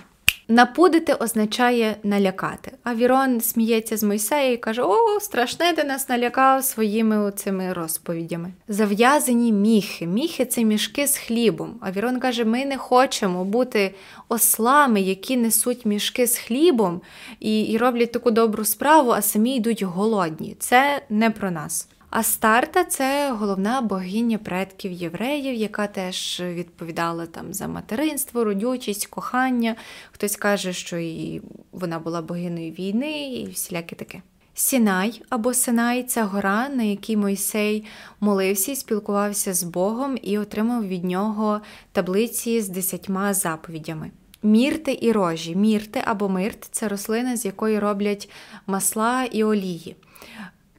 Напудити означає налякати. А Вірон сміється з Мойсея і каже: О, страшне ти нас налякав своїми цими розповідями. Зав'язані міхи. Міхи це мішки з хлібом. А Вірон каже: ми не хочемо бути ослами, які несуть мішки з хлібом і, і роблять таку добру справу, а самі йдуть голодні. Це не про нас. Астарта це головна богиня предків євреїв, яка теж відповідала там за материнство, родючість, кохання. Хтось каже, що і вона була богиною війни і всіляке таке. Сінай або Синай це гора, на якій Мойсей молився і спілкувався з Богом і отримав від нього таблиці з десятьма заповідями. Мірти і рожі. Мірти або мирт це рослина, з якої роблять масла і олії.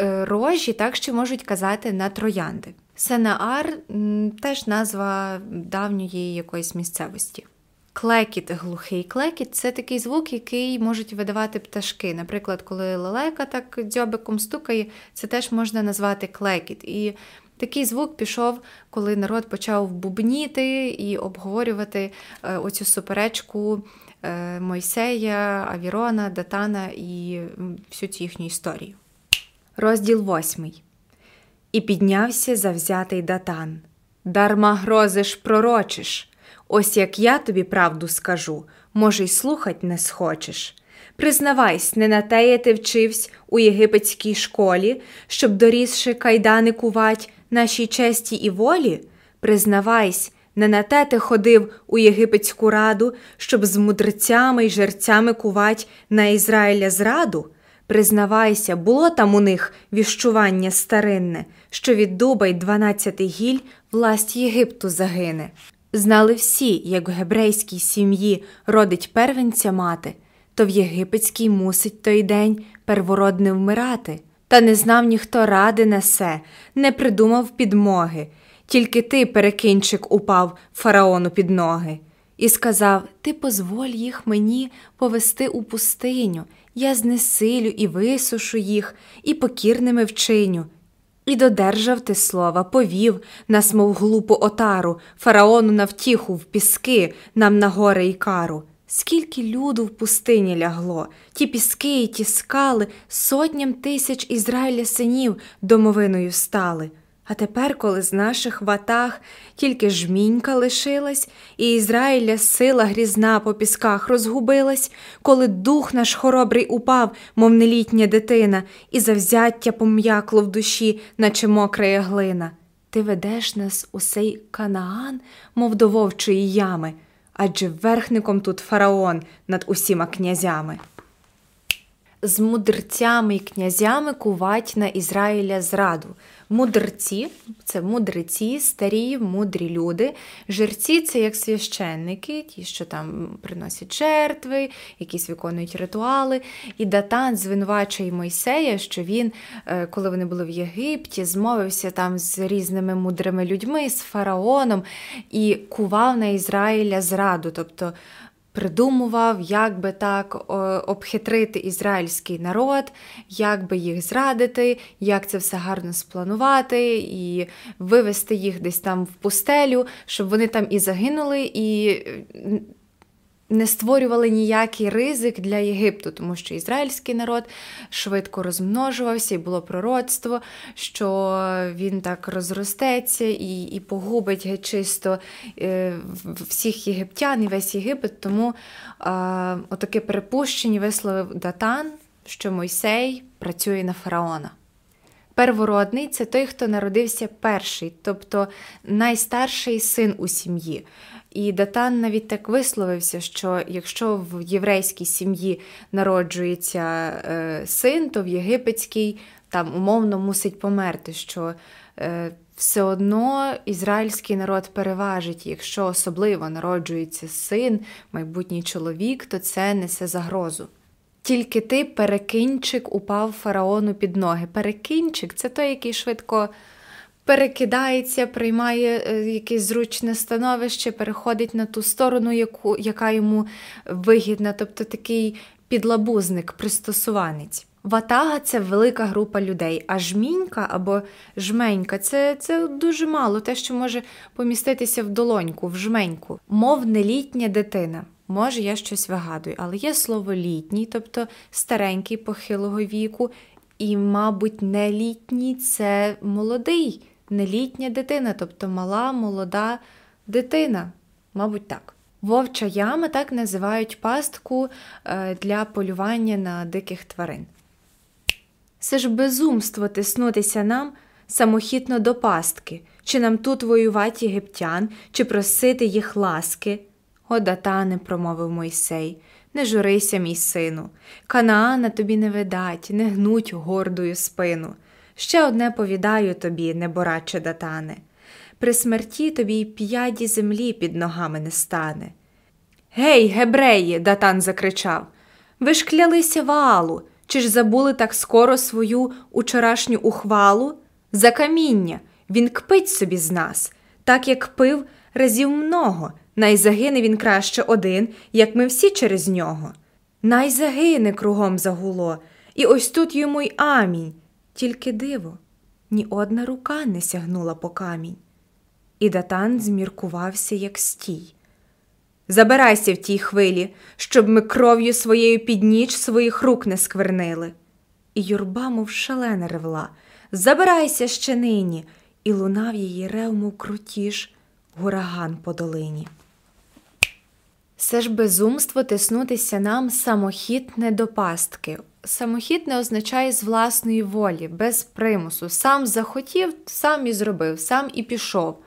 Е, рожі так ще можуть казати на троянди. Сенаар теж назва давньої якоїсь місцевості. Клекіт, глухий клекіт це такий звук, який можуть видавати пташки. Наприклад, коли лелека так дзьобиком стукає, це теж можна назвати клекіт. І такий звук пішов, коли народ почав бубніти і обговорювати е, оцю суперечку е, Мойсея, Авірона, Датана і всю цю їхню історію. Розділ восьмий. І піднявся завзятий датан. Дарма грозиш, пророчиш. Ось як я тобі правду скажу, може, й слухать не схочеш. Признавайсь, не на теє ти вчивсь у єгипетській школі, щоб дорісши кайдани кувать нашій честі і волі. Признавайсь, не на те ти ходив у єгипетську раду, щоб з мудрецями й жерцями кувать на Ізраїля зраду. Признавайся, було там у них віщування старинне, що від дуба й дванадцяти гіль власть Єгипту загине. Знали всі, як в гебрейській сім'ї родить первенця мати, то в єгипетській мусить той день первородне вмирати. Та не знав ніхто ради несе, не придумав підмоги, тільки ти, перекинчик, упав фараону під ноги, і сказав Ти позволь їх мені повести у пустиню я знесилю і висушу їх, і покірними вчиню. І додержав ти слова, повів нас, мов глупу отару, фараону на втіху в піски, нам на горе і кару. Скільки люду в пустині лягло, ті піски і ті скали сотням тисяч Ізраїля синів домовиною стали. А тепер, коли з наших ватах тільки жмінька лишилась, і Ізраїля сила грізна по пісках розгубилась, коли дух наш хоробрий упав, мов нелітня дитина, і завзяття пом'якло в душі, наче мокрая глина. Ти ведеш нас у сей канаан, мов до вовчої ями, адже верхником тут фараон над усіма князями. З мудрцями й князями кувать на Ізраїля зраду. Мудрці це мудреці, старі, мудрі люди. Жерці це як священники, ті, що там приносять жертви, якісь виконують ритуали. І Датан звинувачує Мойсея, що він, е, коли вони були в Єгипті, змовився там з різними мудрими людьми, з фараоном і кував на Ізраїля зраду. тобто придумував, як би так обхитрити ізраїльський народ, як би їх зрадити, як це все гарно спланувати і вивести їх десь там в пустелю, щоб вони там і загинули, і не створювали ніякий ризик для Єгипту, тому що ізраїльський народ швидко розмножувався, і було пророцтво, що він так розростеться і і погубить геть чисто е, всіх єгиптян і весь Єгипет. Тому е, отаке припущення висловив Датан, що Мойсей працює на фараона. Первородний це той, хто народився перший, тобто найстарший син у сім'ї. І Датан навіть так висловився, що якщо в єврейській сім'ї народжується е, син, то в єгипетській там умовно мусить померти. що е, все одно ізраїльський народ переважить, якщо особливо народжується син, майбутній чоловік, то це несе загрозу. Тільки ти перекинчик упав фараону під ноги. Перекинчик це той, який швидко перекидається, приймає е, якесь зручне становище, переходить на ту сторону, яку, яка йому вигідна, тобто такий підлабузник, пристосуванець. Ватага це велика група людей, а жмінька або жменька це це дуже мало, те, що може поміститися в долоньку, в жменьку, мов нелітня дитина. Може, я щось вигадую, але є слово літній, тобто старенький похилого віку, і, мабуть, нелітній це молодий, нелітня дитина, тобто мала, молода дитина. Мабуть, так. Вовча яма так називають пастку е, для полювання на диких тварин. Це ж безумство тиснутися нам самохітно до пастки, чи нам тут воювати єгиптян, чи просити їх ласки. О, датане, промовив Мойсей, не журися, мій сину, Канаана тобі не видать, не гнуть гордою спину. Ще одне повідаю тобі, небораче датане. При смерті тобі й п'яді землі під ногами не стане. Гей, гебреї, датан закричав. Ви ж клялися валу, чи ж забули так скоро свою учорашню ухвалу? За каміння він кпить собі з нас, так як пив разів много, най загине він краще один, як ми всі через нього. Най загине кругом загуло, і ось тут йому й амінь. Тільки диво, ні одна рука не сягнула по камінь. І датан зміркувався, як стій. Забирайся в тій хвилі, щоб ми кров'ю своєю під ніч своїх рук не сквернили. І юрба, мов шалена ревла. Забирайся ще нині, і лунав її рев, мов крутіш, гураган по долині. Все ж безумство тиснутися нам самохітне до пастки. Самохітне означає з власної волі, без примусу. Сам захотів, сам і зробив, сам і пішов.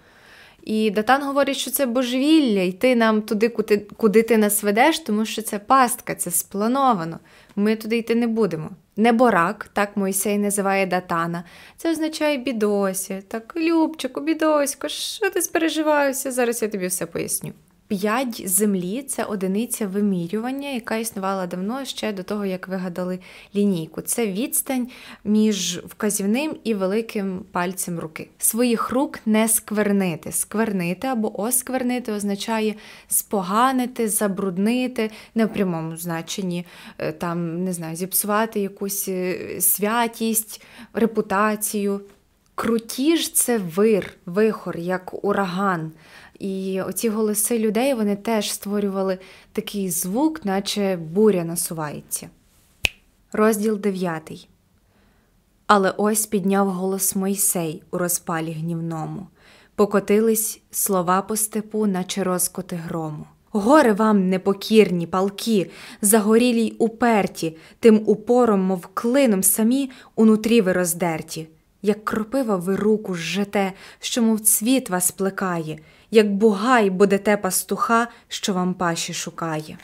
І Датан говорить, що це божевілля, йти нам туди, куди, куди ти нас ведеш, тому що це пастка, це сплановано. Ми туди йти не будемо. Неборак, так Мойсей називає Датана, це означає бідося. Так, Любчику, бідосько, що ти спереживаєшся? Зараз я тобі все поясню. П'ять землі це одиниця вимірювання, яка існувала давно ще до того, як вигадали лінійку. Це відстань між вказівним і великим пальцем руки. Своїх рук не сквернити. Сквернити або осквернити означає споганити, забруднити, не в прямому значенні, е, там, не знаю, зіпсувати якусь е, святість, репутацію. Крутіж це вир, вихор, як ураган. І оці голоси людей вони теж створювали такий звук, наче буря насувається. Розділ 9. Але ось підняв голос Мойсей у розпалі гнівному. Покотились слова по степу, наче розкоти грому. Горе вам, непокірні, палки, загорілі й уперті, тим упором, мов клином самі унутрі ви роздерті, як кропива ви руку жжете, що, мов цвіт вас плекає як бугай будете пастуха, що вам паші шукає.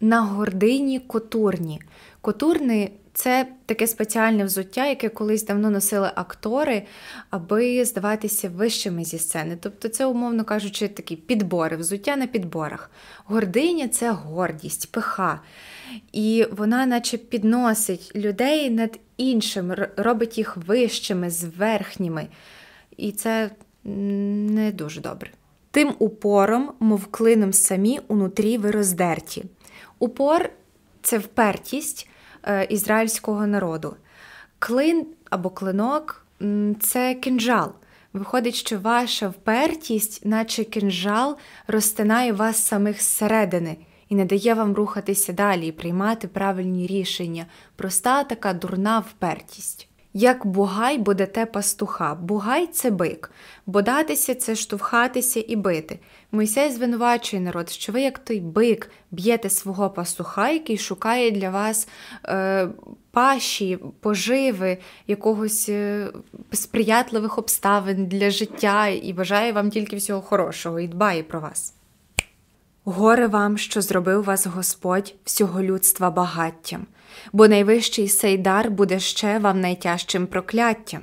На гордині котурні. Котурни це таке спеціальне взуття, яке колись давно носили актори, аби здаватися вищими зі сцени. Тобто, це, умовно кажучи, такі підбори, взуття на підборах. Гординя це гордість, пиха. І вона, наче підносить людей над іншим, робить їх вищими, зверхніми. І це не дуже добре. Тим упором, мов клином самі унутрі ви роздерті. Упор це впертість е, ізраїльського народу. Клин або клинок це кинжал. Виходить, що ваша впертість, наче кинжал, розтинає вас самих зсередини, і не дає вам рухатися далі і приймати правильні рішення, проста така дурна впертість. Як бугай будете пастуха, бугай це бик, бодатися це штовхатися і бити. Мойсей звинувачує народ, що ви, як той бик, б'єте свого пастуха, який шукає для вас е, паші, поживи, якогось е, сприятливих обставин для життя і бажає вам тільки всього хорошого і дбає про вас. Горе вам, що зробив вас Господь всього людства багаттям, бо найвищий сей дар буде ще вам найтяжчим прокляттям.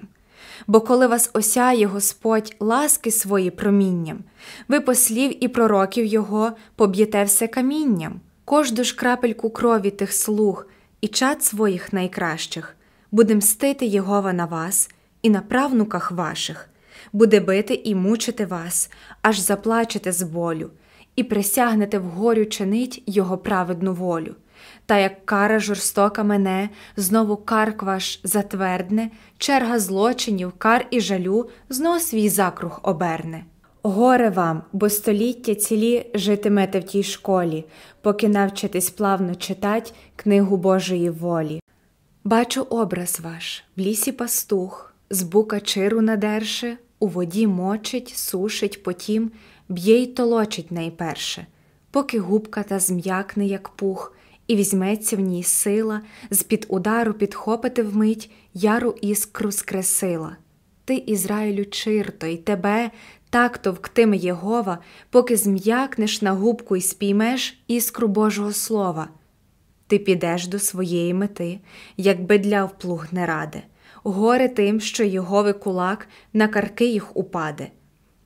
Бо коли вас осяє Господь ласки свої промінням, ви послів і пророків Його поб'єте все камінням, кожну ж крапельку крові тих слуг і чад своїх найкращих, буде мстити Єгова на вас і на правнуках ваших, буде бити і мучити вас, аж заплачете з болю і присягнете вгорю чинить його праведну волю. Та як кара жорстока мене, знову карк ваш затвердне, черга злочинів, кар і жалю знов свій закруг оберне. Горе вам, бо століття цілі житимете в тій школі, поки навчитесь плавно читать книгу Божої волі. Бачу образ ваш в лісі пастух, з бука чиру надерше, у воді мочить, сушить, потім б'є й толочить найперше, поки губка та зм'якне, як пух, і візьметься в ній сила, з під удару підхопити вмить яру іскру скресила. Ти, Ізраїлю, чирто, й тебе так товктиме Єгова, поки зм'якнеш на губку й спіймеш іскру Божого Слова. Ти підеш до своєї мети, як бедля в плуг не раде, горе тим, що Єгови кулак на карки їх упаде.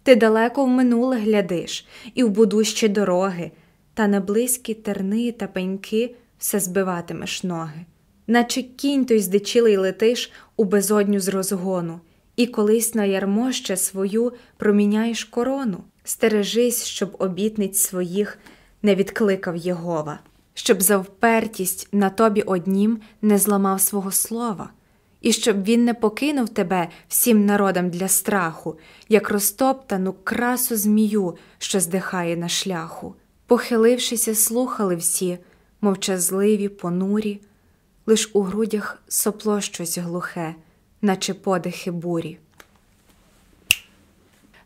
Ти далеко в минуле глядиш, і в будущі дороги, та на близькі терни та пеньки все збиватимеш ноги, наче кінь той здичілий летиш у безодню з розгону, і колись на ярмо ще свою проміняєш корону. Стережись, щоб обітниць своїх не відкликав Єгова, щоб за впертість на тобі однім не зламав свого слова і щоб він не покинув тебе всім народам для страху, як розтоптану красу змію, що здихає на шляху. Похилившися, слухали всі, мовчазливі, понурі, лиш у грудях сопло щось глухе, наче подихи бурі.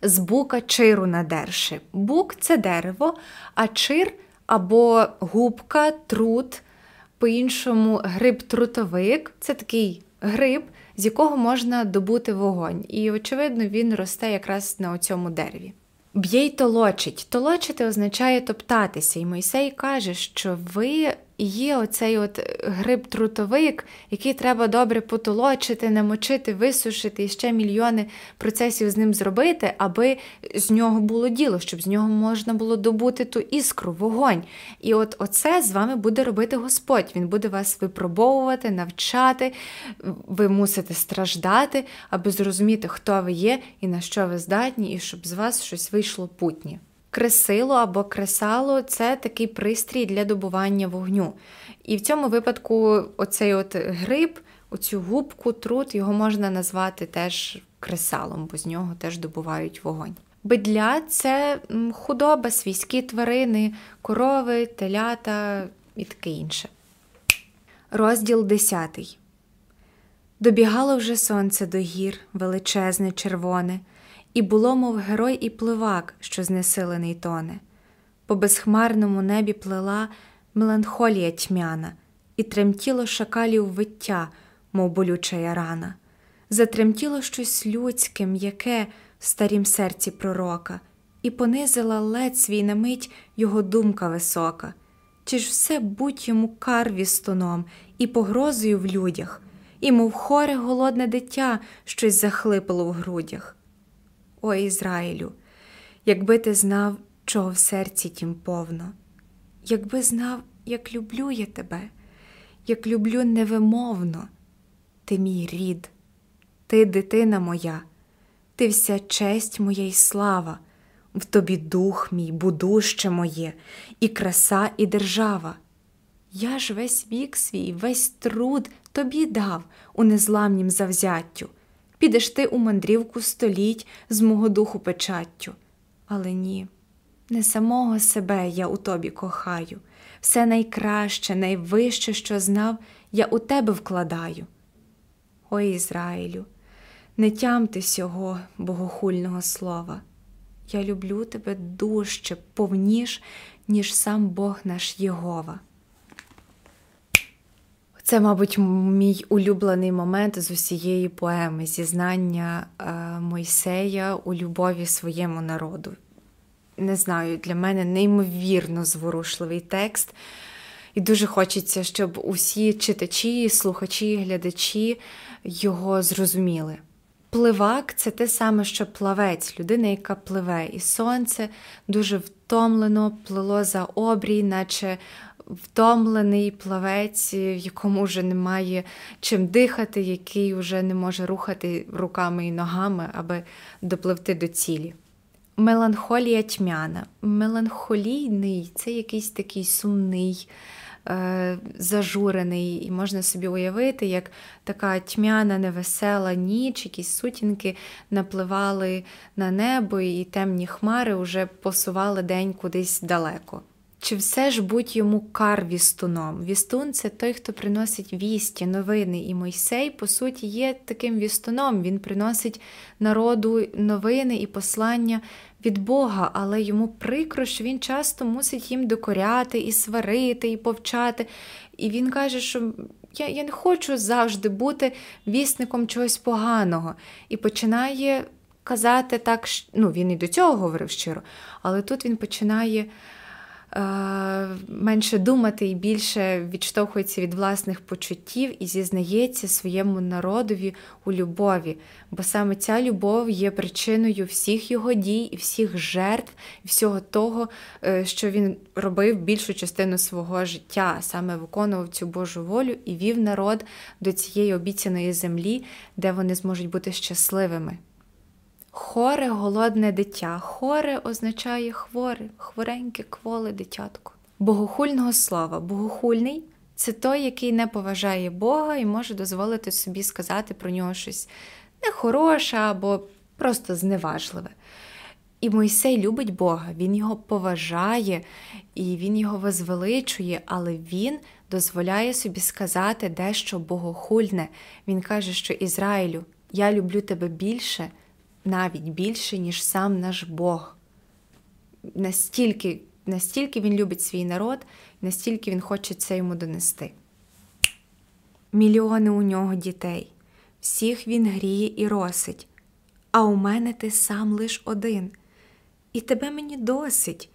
З бука чиру надерши. Бук це дерево, а чир або губка, трут, по-іншому гриб-трутовик це такий гриб, з якого можна добути вогонь. І, очевидно, він росте якраз на цьому дереві. Б'є й толочить. Толочити означає топтатися. І Мойсей каже, що ви є оцей от гриб-трутовик, який треба добре потолочити, намочити, висушити і ще мільйони процесів з ним зробити, аби з нього було діло, щоб з нього можна було добути ту іскру, вогонь. І от оце з вами буде робити Господь. Він буде вас випробовувати, навчати, ви мусите страждати, аби зрозуміти, хто ви є і на що ви здатні, і щоб з вас щось вийшло путнє. Кресило або кресало це такий пристрій для добування вогню. І в цьому випадку оцей от гриб, оцю губку, труд, його можна назвати теж кресалом, бо з нього теж добувають вогонь. Бедля це худоба, свійські тварини, корови, телята і таке інше. Розділ 10. Добігало вже сонце до гір, величезне, червоне і було, мов герой і пливак, що знесилений тоне. По безхмарному небі плела меланхолія тьмяна, і тремтіло шакалів виття, мов болюча рана. Затремтіло щось людське, м'яке в старім серці пророка, і понизила лед свій на мить його думка висока. Чи ж все будь йому кар вістуном і погрозою в людях, і, мов хоре голодне дитя, щось захлипало в грудях. О Ізраїлю, якби ти знав, чого в серці тім повно, якби знав, як люблю я тебе, як люблю невимовно, ти мій рід, ти дитина моя, ти вся честь моя й слава, в тобі дух мій, будуще моє, і краса, і держава. Я ж весь вік свій, весь труд тобі дав у незламнім завзяттю підеш ти у мандрівку століть з мого духу печаттю. Але ні, Не самого себе я у тобі кохаю, все найкраще, найвище, що знав, я у тебе вкладаю. Ой Ізраїлю, не тямте сього богохульного слова. Я люблю тебе дужче, повніш, ніж сам Бог наш Єгова. Це, мабуть, мій улюблений момент з усієї поеми зізнання е, Мойсея у любові своєму народу. Не знаю, для мене неймовірно зворушливий текст. І дуже хочеться, щоб усі читачі, слухачі, глядачі його зрозуміли. Пливак це те саме, що плавець, людина, яка пливе, і сонце дуже втомлено плило за обрій, наче втомлений плавець, в якому вже немає чим дихати, який вже не може рухати руками і ногами, аби допливти до цілі. Меланхолія тьмяна. Меланхолійний це якийсь такий сумний. Е, зажурений, і можна собі уявити, як така тьмяна, невесела ніч, якісь сутінки напливали на небо, і темні хмари вже посували день кудись далеко. Чи все ж будь йому кар вістуном? Вістун це той, хто приносить вісті, новини. І Мойсей, по суті, є таким вістуном. Він приносить народу новини і послання від Бога, але йому прикро, що він часто мусить їм докоряти і сварити, і повчати. І він каже, що я, я не хочу завжди бути вісником чогось поганого. І починає казати так, ну він і до цього говорив щиро, але тут він починає. Е, менше думати і більше відштовхується від власних почуттів і зізнається своєму народові у любові, бо саме ця любов є причиною всіх його дій, і всіх жертв, і всього того, е, що він робив більшу частину свого життя, саме виконував цю Божу волю і вів народ до цієї обіцяної землі, де вони зможуть бути щасливими. Хоре голодне дитя. Хоре означає хворе, хвореньке, кволе дитятко. Богохульного слова. Богохульний це той, який не поважає Бога і може дозволити собі сказати про нього щось нехороше або просто зневажливе. І Мойсей любить Бога, він його поважає і він його возвеличує, але він дозволяє собі сказати дещо богохульне. Він каже, що Ізраїлю, я люблю тебе більше навіть більше, ніж сам наш Бог. Настільки настільки він любить свій народ, настільки він хоче це йому донести. Мільйони у нього дітей, всіх він гріє і росить, а у мене ти сам лиш один. І тебе мені досить.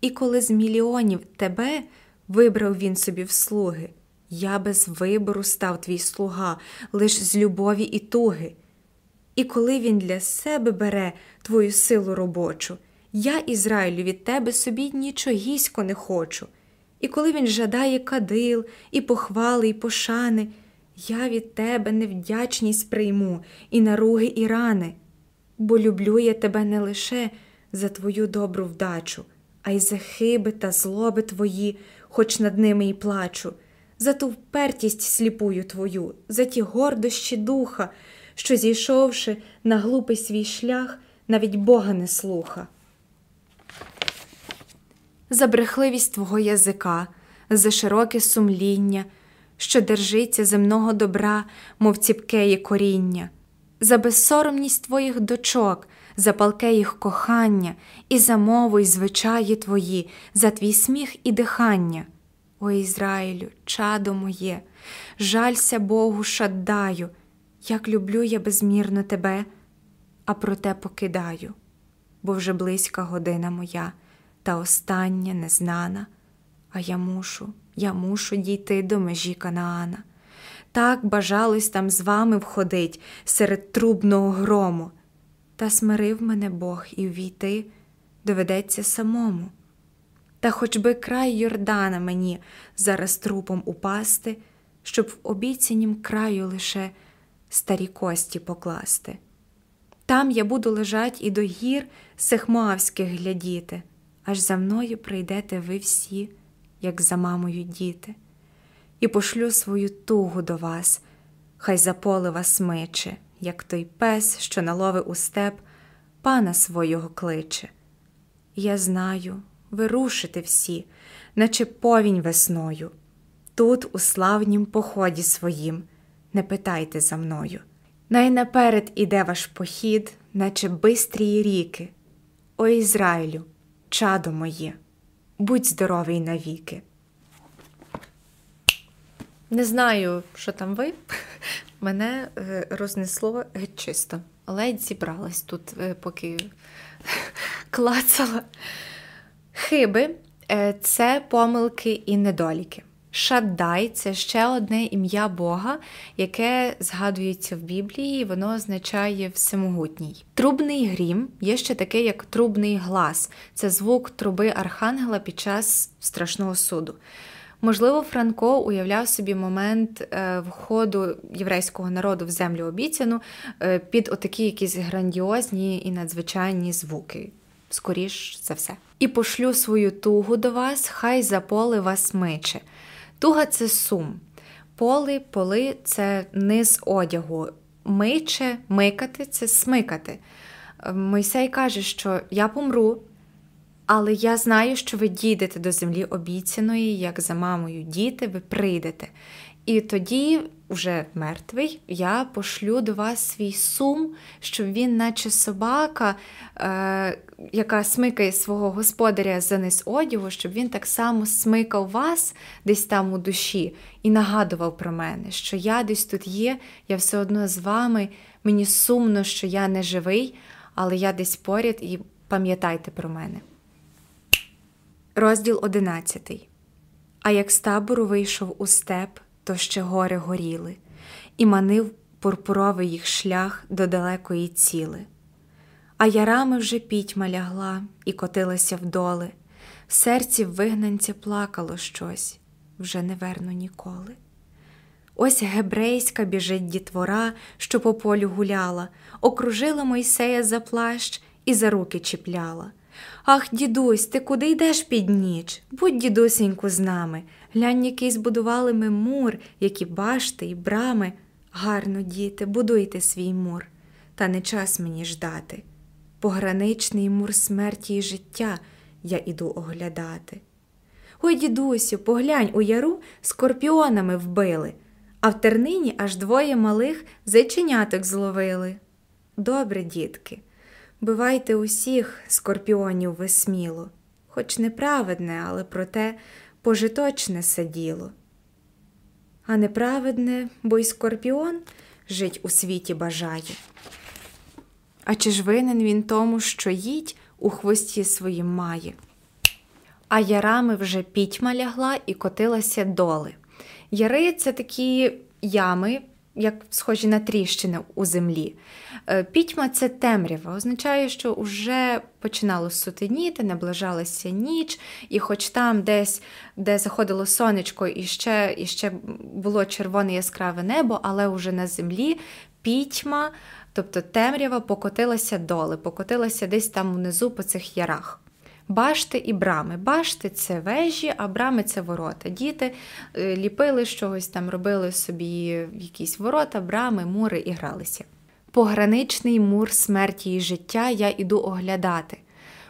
І коли з мільйонів тебе вибрав він собі в слуги, я без вибору став твій слуга, лиш з любові і туги. І коли він для себе бере твою силу робочу, я, Ізраїлю, від тебе собі нічогісько не хочу. І коли він жадає кадил, і похвали, і пошани, я від тебе невдячність прийму, і наруги, і рани, бо люблю я тебе не лише за твою добру вдачу, а й за хиби та злоби твої, хоч над ними і плачу, за ту впертість сліпую твою, за ті гордощі духа що, зійшовши на глупий свій шлях, навіть Бога не слуха. За брехливість твого язика, за широке сумління, що держиться земного добра, мов ціпкеє коріння, за безсоромність твоїх дочок, за палке їх кохання, і за мову й звичаї твої, за твій сміх і дихання. О Ізраїлю, чадо моє, жалься Богу, шаддаю, як люблю я безмірно тебе, а проте покидаю, бо вже близька година моя, та остання незнана, а я мушу, я мушу дійти до межі Канаана. Так бажалось там з вами входить серед трубного грому, та смирив мене Бог і ввійти доведеться самому. Та хоч би край Йордана мені зараз трупом упасти, щоб в обіцянім краю лише старі кості покласти. Там я буду лежать і до гір сехмоавських глядіти, аж за мною прийдете ви всі, як за мамою діти, і пошлю свою тугу до вас, хай за поле вас миче, як той пес, що налови у степ, пана свого кличе. я знаю, ви рушите всі, наче повінь весною. Тут, у славнім поході своїм, не питайте за мною. Най наперед іде ваш похід, наче бистрії ріки. О Ізраїлю, чадо моє, будь здоровий навіки. Не знаю, що там ви. Мене е, рознесло геть чисто. Ледь зібралась тут, е, поки клацала. Хиби е, це помилки і недоліки. Шаддай це ще одне ім'я Бога, яке згадується в Біблії, воно означає всемогутній. Трубний грім є ще таке, як трубний глас це звук труби архангела під час страшного суду. Можливо, Франко уявляв собі момент е, входу єврейського народу в землю обіцяну е, під отакі якісь грандіозні і надзвичайні звуки. Скоріш за все. І пошлю свою тугу до вас, хай за поле вас миче. Туга це сум. Поли, поли це низ одягу. Миче, микати це смикати. Мойсей каже, що я помру, але я знаю, що ви дійдете до землі обіцяної, як за мамою діти, ви прийдете. І тоді, вже мертвий, я пошлю до вас свій сум, щоб він, наче собака, е, яка смикає свого господаря за низ одягу, щоб він так само смикав вас десь там у душі і нагадував про мене, що я десь тут є, я все одно з вами. Мені сумно, що я не живий, але я десь поряд і пам'ятайте про мене. Розділ одинадцятий. А як з табору вийшов у степ, то ще гори горіли, і манив пурпуровий їх шлях до далекої ціли. А ярами вже пітьма лягла і котилася вдоли, в серці вигнанця плакало щось, вже не верну ніколи. Ось гебрейська біжить дітвора, що по полю гуляла, окружила Мойсея за плащ і за руки чіпляла. Ах, дідусь, ти куди йдеш під ніч? Будь, дідусеньку, з нами. Глянь, який збудували ми мур, які башти і брами. Гарно, діти, будуйте свій мур, та не час мені ждати. Пограничний мур смерті і життя я іду оглядати. Ой, дідусю, поглянь, у яру скорпіонами вбили, а в тернині аж двоє малих зайченяток зловили. Добре, дітки. Бивайте усіх скорпіонів весміло, хоч неправедне, але проте пожиточне сиділо. А неправедне, бо й скорпіон жить у світі бажає. А чи ж винен він тому, що їдь у хвості своїм має? А ярами вже пітьма лягла і котилася доли. Яри це такі ями, як схожі на тріщини у землі. Е, пітьма це темрява, означає, що вже починало сутеніти, наближалася ніч, і хоч там десь, де заходило сонечко, і ще, і ще було червоне яскраве небо, але вже на землі пітьма, тобто темрява, покотилася доли, покотилася десь там внизу по цих ярах. Башти і брами. Башти це вежі, а брами це ворота. Діти е, ліпили чогось там, робили собі якісь ворота, брами, мури і гралися. Пограничний мур смерті і життя я іду оглядати.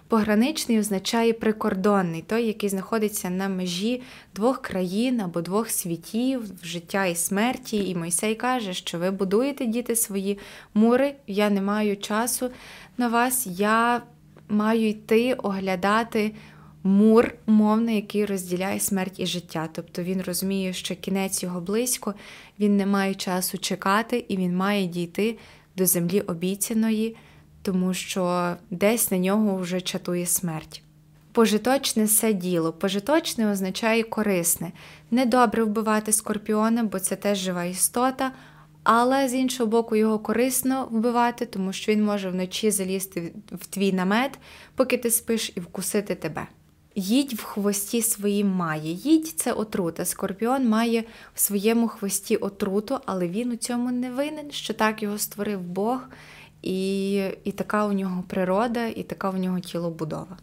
Пограничний означає прикордонний, той, який знаходиться на межі двох країн або двох світів, життя і смерті. І Мойсей каже, що ви будуєте діти свої мури, я не маю часу на вас, я маю йти оглядати мур, умовний, який розділяє смерть і життя. Тобто він розуміє, що кінець його близько, він не має часу чекати, і він має дійти до землі обіцяної, тому що десь на нього вже чатує смерть. Пожиточне все діло. Пожиточне означає корисне. Недобре вбивати скорпіона, бо це теж жива істота, але з іншого боку, його корисно вбивати, тому що він може вночі залізти в твій намет, поки ти спиш, і вкусити тебе. Їдь в хвості своїм має. Їдь це отрута. Скорпіон має в своєму хвості отруту, але він у цьому не винен, що так його створив Бог, і, і така у нього природа, і така у нього тілобудова.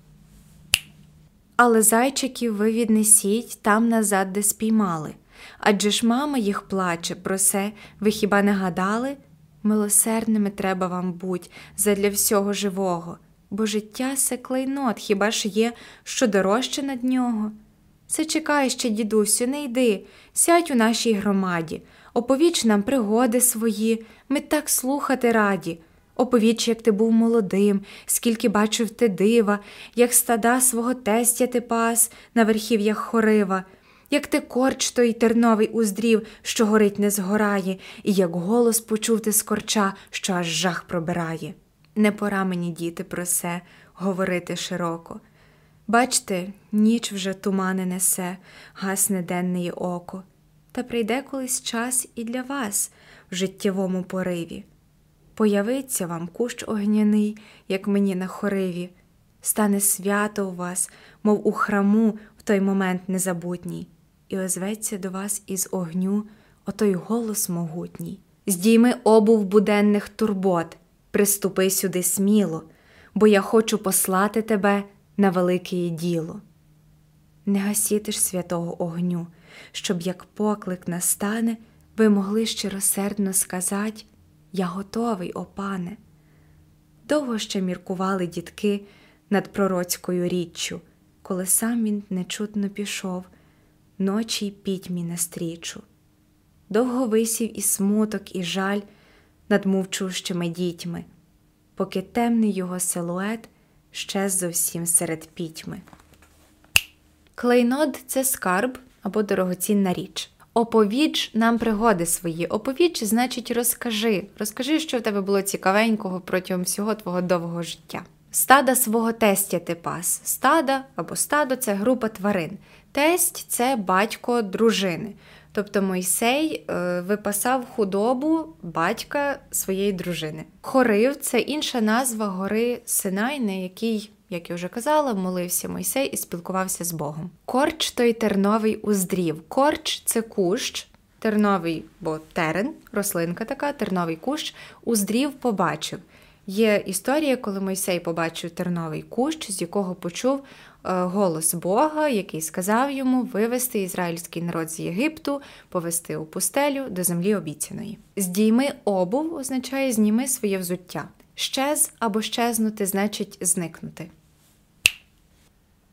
Але зайчиків ви віднесіть там назад, де спіймали. Адже ж мама їх плаче, про це ви хіба не гадали? Милосердними треба вам будь задля всього живого бо життя се клейнот, хіба ж є, що дорожче над нього? Це чекай ще, дідусю, не йди, сядь у нашій громаді, оповіч нам пригоди свої, ми так слухати раді. Оповіч, як ти був молодим, скільки бачив ти дива, як стада свого тестя ти пас на верхів'ях хорива, як ти корч той терновий уздрів, що горить не згорає, і як голос почув ти з корча, що аж жах пробирає. Не пора мені, діти, про се говорити широко. Бачте, ніч вже тумани несе, гасне денне око, та прийде колись час і для вас в життєвому пориві. Появиться вам кущ огняний, як мені на хориві, стане свято у вас, мов у храму в той момент незабутній, і озветься до вас із огню отой голос могутній. Здійми обув буденних турбот, приступи сюди сміло, бо я хочу послати тебе на велике діло. Не гасіти ж святого огню, щоб як поклик настане, ви могли щиросердно сказать Я готовий, о пане. Довго ще міркували дітки над пророцькою річчю, коли сам він нечутно пішов, ночі й пітьмі настрічу. Довго висів і смуток, і жаль над мовчущими дітьми, поки темний його силует щез зовсім серед пітьми. Клейнод це скарб або дорогоцінна річ. Оповіч нам пригоди свої. Оповіч значить розкажи. Розкажи, що в тебе було цікавенького протягом всього твого довгого життя. Стада свого тестя ти пас. Стада або стадо це група тварин. Тесть це батько дружини. Тобто Мойсей е, випасав худобу батька своєї дружини. Хорив це інша назва гори Синай, на якій, як я вже казала, молився Мойсей і спілкувався з Богом. Корч той терновий уздрів. Корч це кущ, терновий, бо терен, рослинка така, терновий кущ, уздрів побачив. Є історія, коли Мойсей побачив терновий кущ, з якого почув голос Бога, який сказав йому вивести ізраїльський народ з Єгипту, повести у пустелю до землі обіцяної. Здійми обув означає зніми своє взуття. Щез або щезнути значить зникнути.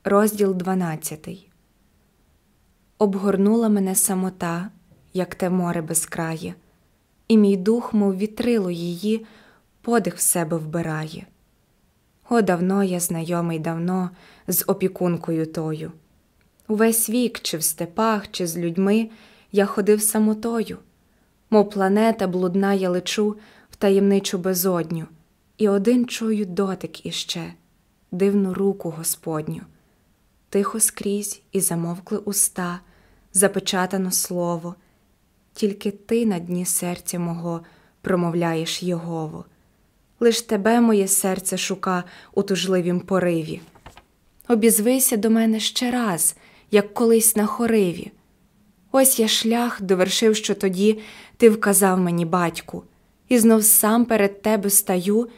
Розділ 12 Обгорнула мене самота, як те море безкрає, і мій дух, мов вітрило її, подих в себе вбирає. О, давно я знайомий давно з опікункою тою. Увесь вік, чи в степах, чи з людьми я ходив самотою, мов планета блудна, я лечу в таємничу безодню, і один чую дотик іще, дивну руку Господню. Тихо скрізь і замовкли уста, запечатано слово, тільки ти на дні серця мого промовляєш Єгово лиш тебе моє серце шука у тужливім пориві. Обізвися до мене ще раз, як колись на хориві. Ось я шлях довершив, що тоді ти вказав мені, батьку, і знов сам перед тебе стаю,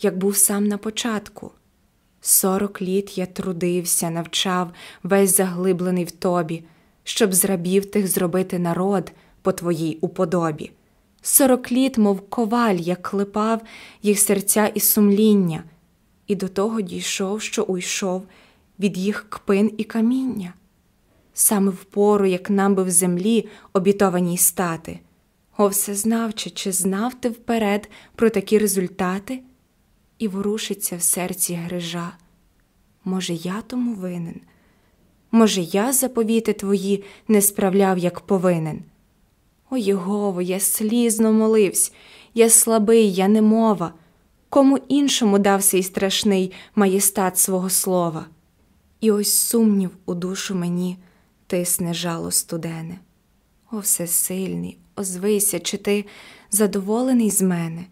як був сам на початку. Сорок літ я трудився, навчав, весь заглиблений в тобі, щоб з рабів тих зробити народ по твоїй уподобі. Сорок літ, мов коваль, як клепав їх серця і сумління, і до того дійшов, що уйшов від їх кпин і каміння. Саме в пору, як нам би в землі обітованій стати. О, всезнавче, чи знав ти вперед про такі результати? І ворушиться в серці грижа. Може, я тому винен? Може, я заповіти твої не справляв, як повинен? О Єгово, я слізно моливсь, я слабий, я немова, кому іншому дався й страшний маєстат свого слова. І ось сумнів у душу мені тисне жало студене. О, всесильний, озвися, чи ти задоволений з мене?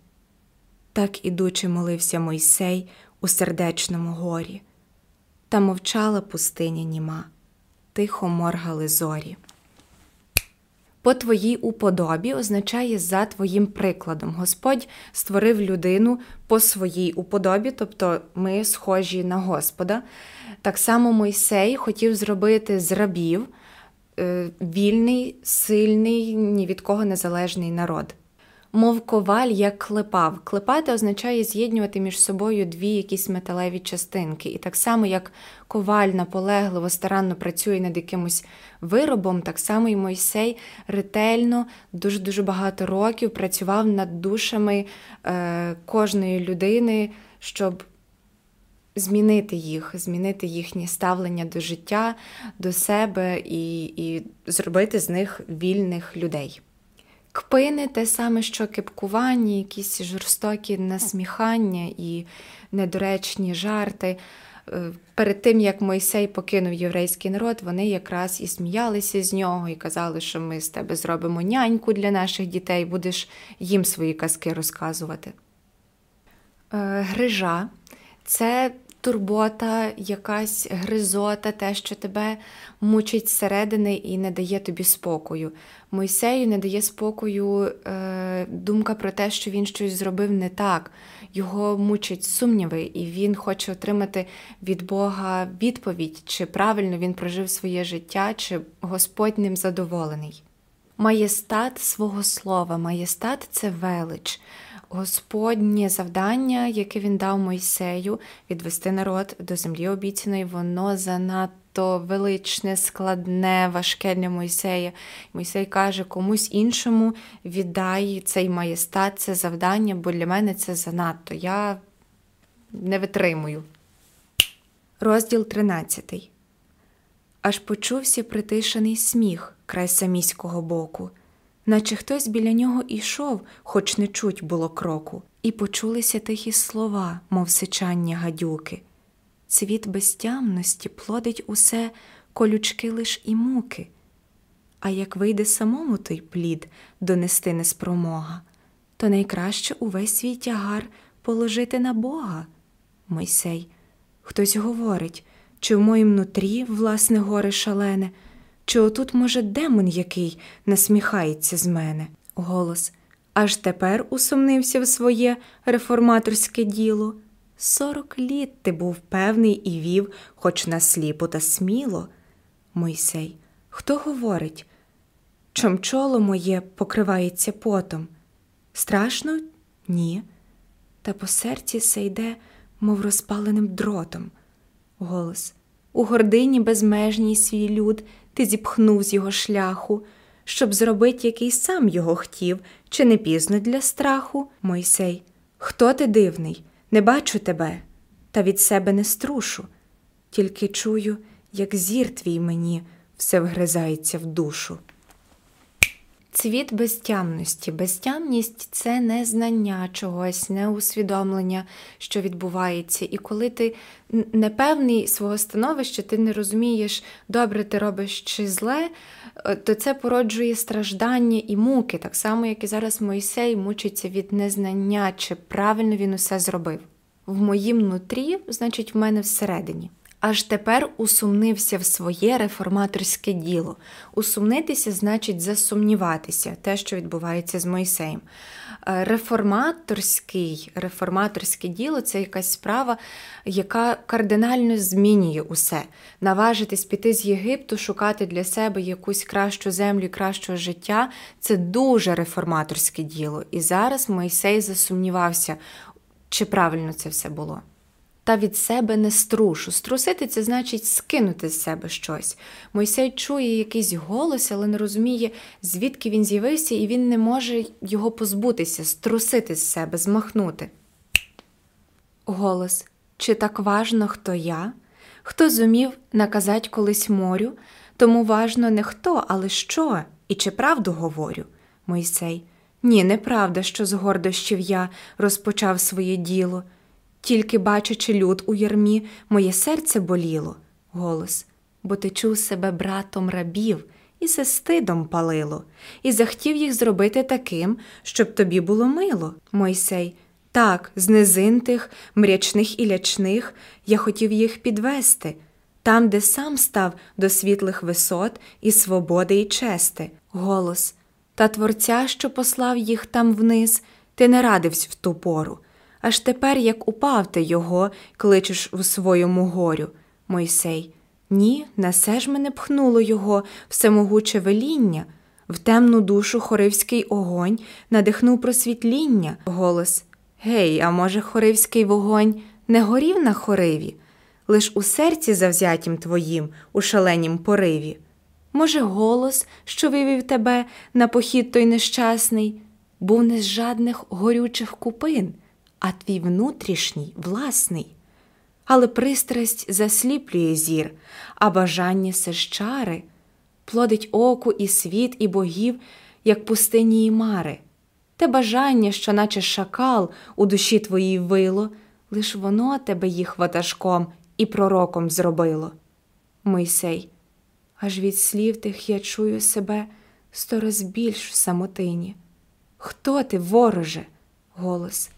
Так ідучи, молився Мойсей у сердечному горі, та мовчала пустиня німа, тихо моргали зорі. По твоїй уподобі означає за твоїм прикладом. Господь створив людину по своїй уподобі, тобто ми схожі на Господа. Так само Мойсей хотів зробити з рабів е, вільний, сильний, ні від кого незалежний народ. Мов коваль як клепав. Клепати означає з'єднувати між собою дві якісь металеві частинки. І так само, як коваль наполегливо, старанно працює над якимось виробом, так само і Мойсей ретельно, дуже-дуже багато років працював над душами е, кожної людини, щоб змінити їх, змінити їхнє ставлення до життя, до себе і, і зробити з них вільних людей. Кпини те саме, що кипкування, якісь жорстокі насміхання і недоречні жарти. Е, перед тим, як Мойсей покинув єврейський народ, вони якраз і сміялися з нього, і казали, що ми з тебе зробимо няньку для наших дітей, будеш їм свої казки розказувати. Е, грижа це турбота, якась гризота, те, що тебе мучить зсередини і не дає тобі спокою. Мойсею не дає спокою е, думка про те, що він щось зробив не так. Його мучать сумніви, і він хоче отримати від Бога відповідь, чи правильно він прожив своє життя, чи Господь ним задоволений. Маєстат свого слова, маєстат це велич. Господнє завдання, яке він дав Мойсею, відвести народ до землі обіцяної, воно занадто величне, складне, важке для Мойсея. Мойсей каже, комусь іншому віддай цей маєстат, це завдання, бо для мене це занадто. Я не витримую. Розділ 13. Аж почувся притишений сміх край саміського боку наче хтось біля нього ішов, хоч не чуть було кроку, і почулися тихі слова, мов сичання гадюки. Цвіт безтямності плодить усе колючки лиш і муки. А як вийде самому той плід донести неспромога, то найкраще увесь свій тягар положити на Бога. Мойсей, хтось говорить, чи в моїм нутрі власне горе шалене. Чи отут, може, демон який насміхається з мене? Голос. Аж тепер усумнився в своє реформаторське діло. Сорок літ ти був певний і вів, хоч насліпо та сміло. Мойсей, хто говорить? Чом чоло моє покривається потом? Страшно? Ні. Та по серці се йде, мов розпаленим дротом. Голос. У гордині безмежній свій люд ти зіпхнув з його шляху, щоб зробити, який сам його хотів, чи не пізно для страху, Мойсей. Хто ти дивний? Не бачу тебе, та від себе не струшу, тільки чую, як зір твій мені все вгризається в душу. Цвіт безтямності. Безтямність це не знання чогось, не усвідомлення, що відбувається. І коли ти непевний свого становища, ти не розумієш, добре ти робиш чи зле, е, то це породжує страждання і муки, так само, як і зараз Мойсей мучиться від незнання, чи правильно він усе зробив. В моїм нутрі, значить, в мене всередині аж тепер усумнився в своє реформаторське діло. Усумнитися значить засумніватися, те, що відбувається з Мойсеєм. Е, реформаторський, реформаторське діло це якась справа, яка кардинально змінює усе. Наважитись піти з Єгипту, шукати для себе якусь кращу землю, кращого життя це дуже реформаторське діло. І зараз Мойсей засумнівався, чи правильно це все було та від себе не струшу. Струсити це значить скинути з себе щось. Мойсей чує якийсь голос, але не розуміє, звідки він з'явився, і він не може його позбутися, струсити з себе, змахнути. Голос чи так важно, хто я? Хто зумів наказать колись морю, тому важно не хто, але що, і чи правду говорю? Мойсей. Ні, неправда, що з гордощів я розпочав своє діло. Тільки, бачачи люд у ярмі, моє серце боліло, голос, бо ти чув себе братом рабів, і се стидом палило, і захотів їх зробити таким, щоб тобі було мило, Мойсей. Так, з низин тих, мрячних і лячних, я хотів їх підвести, там, де сам став до світлих висот і свободи і чести, голос. Та творця, що послав їх там вниз, ти не радився в ту пору. Аж тепер, як упав ти його, кличеш у своєму горю. Мойсей, ні, на се ж мене пхнуло його всемогуче веління. В темну душу хоривський огонь надихнув просвітління голос Гей, а може, хоривський вогонь не горів на хориві, лиш у серці завзятім твоїм, у шаленім пориві. Може, голос, що вивів тебе на похід той нещасний, був не з жадних горючих купин, а твій внутрішній, власний. Але пристрасть засліплює зір, а бажання сещари плодить оку і світ, і богів, як пустині і мари. Те бажання, що, наче шакал, у душі твоїй вило, лиш воно тебе їх ватажком і пророком зробило. Мойсей, аж від слів тих я чую себе сто раз більш в самотині. Хто ти, вороже? Голос.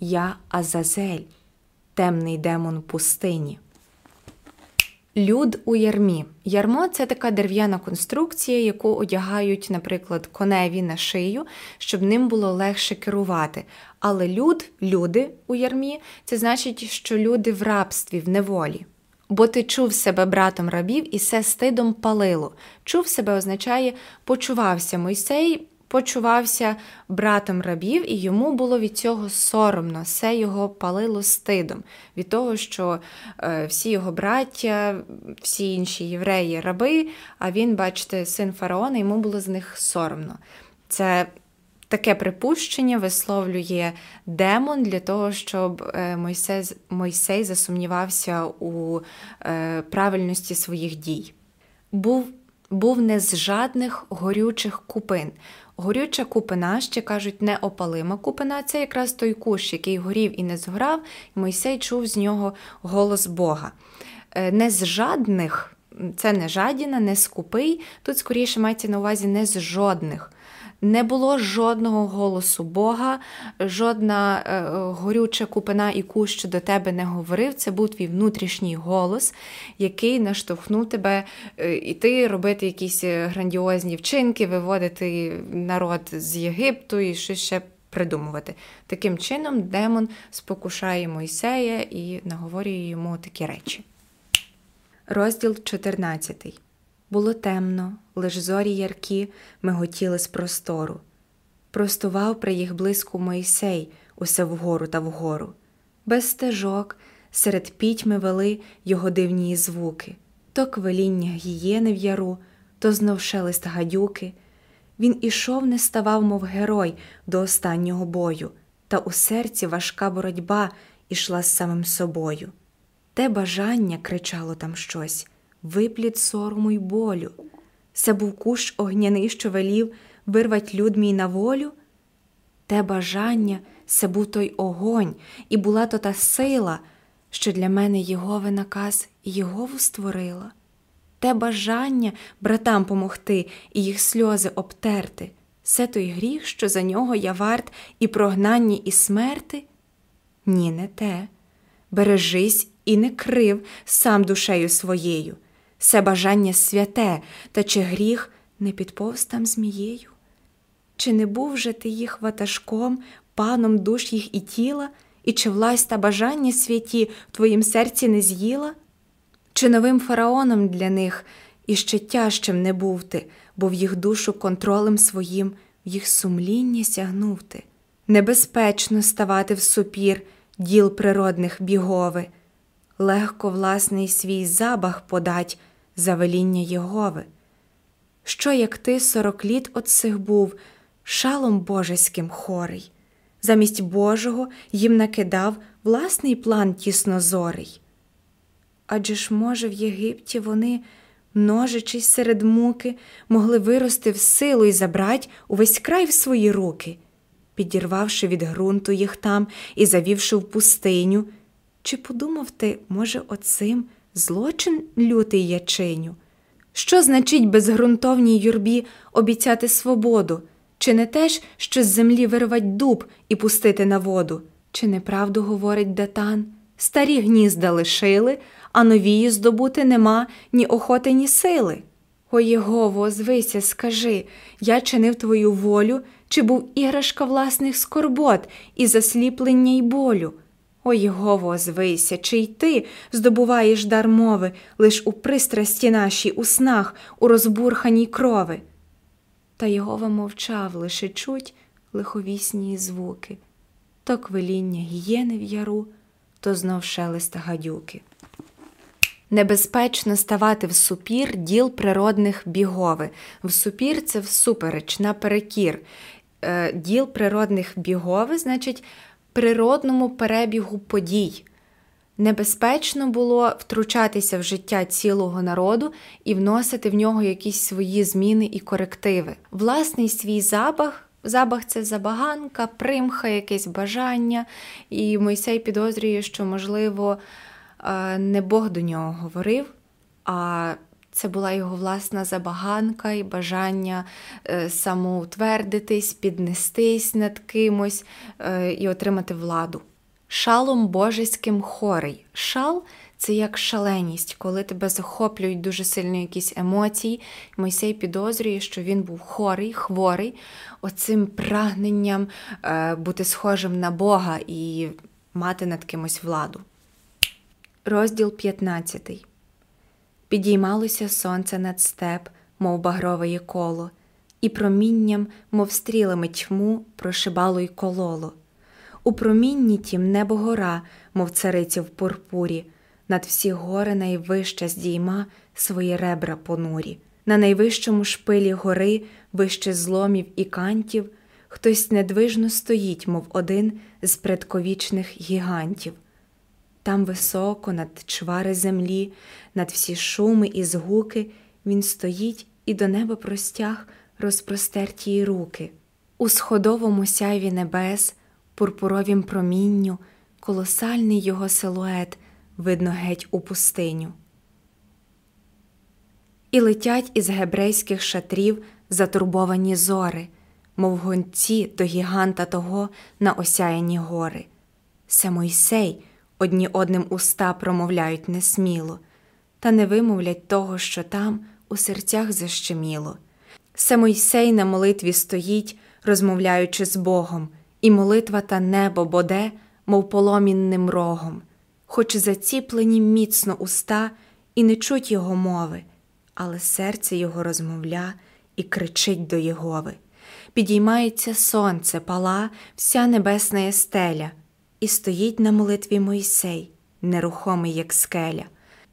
Я Азазель, темний демон пустині. Люд у ярмі. Ярмо це така дерев'яна конструкція, яку одягають, наприклад, коневі на шию, щоб ним було легше керувати. Але люд, люди у ярмі це значить, що люди в рабстві, в неволі. Бо ти чув себе братом рабів і все стидом палило. Чув себе означає почувався Мойсей почувався братом рабів, і йому було від цього соромно, все його палило стидом від того, що е, всі його браття, всі інші євреї раби, а він, бачите, син фараона, йому було з них соромно. Це Таке припущення висловлює демон для того, щоб е, Мойсей Мойсей засумнівався у е, правильності своїх дій. Був був не з жадних горючих купин. Горюча купина, ще кажуть, неопалима купина це якраз той кущ, який горів і не згорав, і Мойсей чув з нього голос Бога. Е, не з жадних, це не жадіна, не скупий, тут скоріше мається на увазі не з жодних. Не було жодного голосу Бога, жодна е, горюча купина і кущ до тебе не говорив. Це був твій внутрішній голос, який наштовхнув тебе е, іти, робити якісь е, грандіозні вчинки, виводити народ з Єгипту і щось ще придумувати. Таким чином, демон спокушає Мойсея і наговорює йому такі речі. Розділ 14 було темно, лиш зорі яркі миготіли з простору. Простував при їх блиску Мойсей усе вгору та вгору. Без стежок серед пітьми вели його дивні звуки то квеління гієни в яру, то знов шелест гадюки. Він ішов, не ставав, мов герой, до останнього бою, та у серці важка боротьба ішла з самим собою. Те бажання кричало там щось виплід сорому й болю. Це був кущ огняний, що велів вирвать люд мій на волю. Те бажання, це був той огонь, і була то та сила, що для мене Єгови наказ Єгову створила. Те бажання братам помогти і їх сльози обтерти, це той гріх, що за нього я варт і прогнання, і смерти? Ні, не те. Бережись і не крив сам душею своєю все бажання святе, та чи гріх не підповз там змією? Чи не був же ти їх ватажком, паном душ їх і тіла, і чи власть та бажання святі в твоїм серці не з'їла? Чи новим фараоном для них і ще тяжчим не був ти, бо в їх душу контролем своїм, в їх сумління сягнув ти? Небезпечно ставати в супір діл природних бігови, легко власний свій забах подать за веління Єгови. Що, як ти сорок літ от сих був, шалом божеським хорий, замість Божого їм накидав власний план тіснозорий. Адже ж, може, в Єгипті вони, множичись серед муки, могли вирости в силу і забрать увесь край в свої руки, підірвавши від ґрунту їх там і завівши в пустиню. Чи подумав ти, може, оцим? Злочин лютий я чиню. Що значить безґрунтовній юрбі обіцяти свободу, чи не теж, що з землі вирвать дуб і пустити на воду? Чи неправду говорить датан? Старі гнізда лишили, а новії здобути нема ні охоти, ні сили. О Єгово, озвися, скажи я чинив твою волю, чи був іграшка власних скорбот і засліплення й болю? О Єгово, звися, чи й ти здобуваєш дар мови лиш у пристрасті нашій, у снах, у розбурханій крови. Та Єгова мовчав, лише чуть лиховісні звуки, то квиління гієни в яру, то знов шелеста гадюки. Небезпечно ставати в супір діл природних бігови. В супір це всупереч, наперекір. Е, діл природних бігови, значить, природному перебігу подій. Небезпечно було втручатися в життя цілого народу і вносити в нього якісь свої зміни і корективи. Власний свій запах. Запах це забаганка, примха, якесь бажання, і Мойсей підозрює, що, можливо, е, не Бог до нього говорив, а це була його власна забаганка і бажання е, самоутвердитись, піднестись над кимось е, і отримати владу. Шалом божеським хорий. Шал це як шаленість, коли тебе захоплюють дуже сильно якісь емоції. Мойсей підозрює, що він був хорий, хворий, оцим прагненням е, бути схожим на Бога і мати над кимось владу. Розділ 15 Підіймалося сонце над степ, мов багрове коло, і промінням, мов стрілами тьму, прошибало й кололо. У промінні тім небо гора, мов цариця в пурпурі, над всі гори найвища здійма свої ребра понурі. На найвищому шпилі гори, вище зломів і кантів, хтось недвижно стоїть, мов один з предковічних гігантів. Там високо, над чвари землі, над всі шуми і згуки, він стоїть і до неба простяг розпростерті руки. У сходовому сяйві небес, пурпуровім промінню, колосальний його силует видно геть у пустиню. І летять із гебрейських шатрів затурбовані зори, мов гонці до гіганта того на осяяні гори. Се Мойсей одні одним уста промовляють несміло, та не вимовлять того, що там у серцях защеміло. Се Мойсей на молитві стоїть, розмовляючи з Богом, і молитва та небо боде, мов поломінним рогом, хоч заціплені міцно уста і не чуть його мови, але серце його розмовля і кричить до Єгови. Підіймається сонце, пала, вся небесна стеля, і стоїть на молитві Мойсей, нерухомий, як скеля.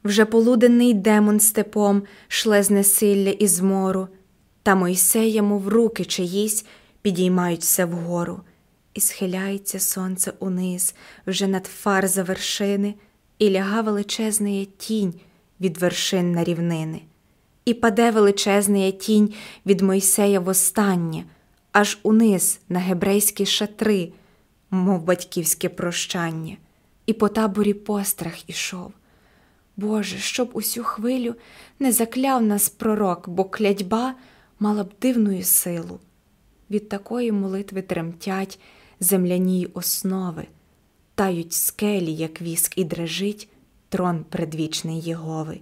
Вже полуденний демон степом шле з несилля і змору, та Мойсей йому в руки чиїсь підіймаються вгору, і схиляється сонце униз, вже над фар вершини, і ляга величезна тінь від вершин на рівнини, і паде величезна тінь від Мойсея востаннє, аж униз на гебрейські шатри мов батьківське прощання, і по таборі пострах ішов. Боже, щоб усю хвилю не закляв нас пророк, бо клядьба мала б дивну силу. Від такої молитви тремтять земляні основи, тають скелі, як віск, і дрежить трон предвічний Єгови.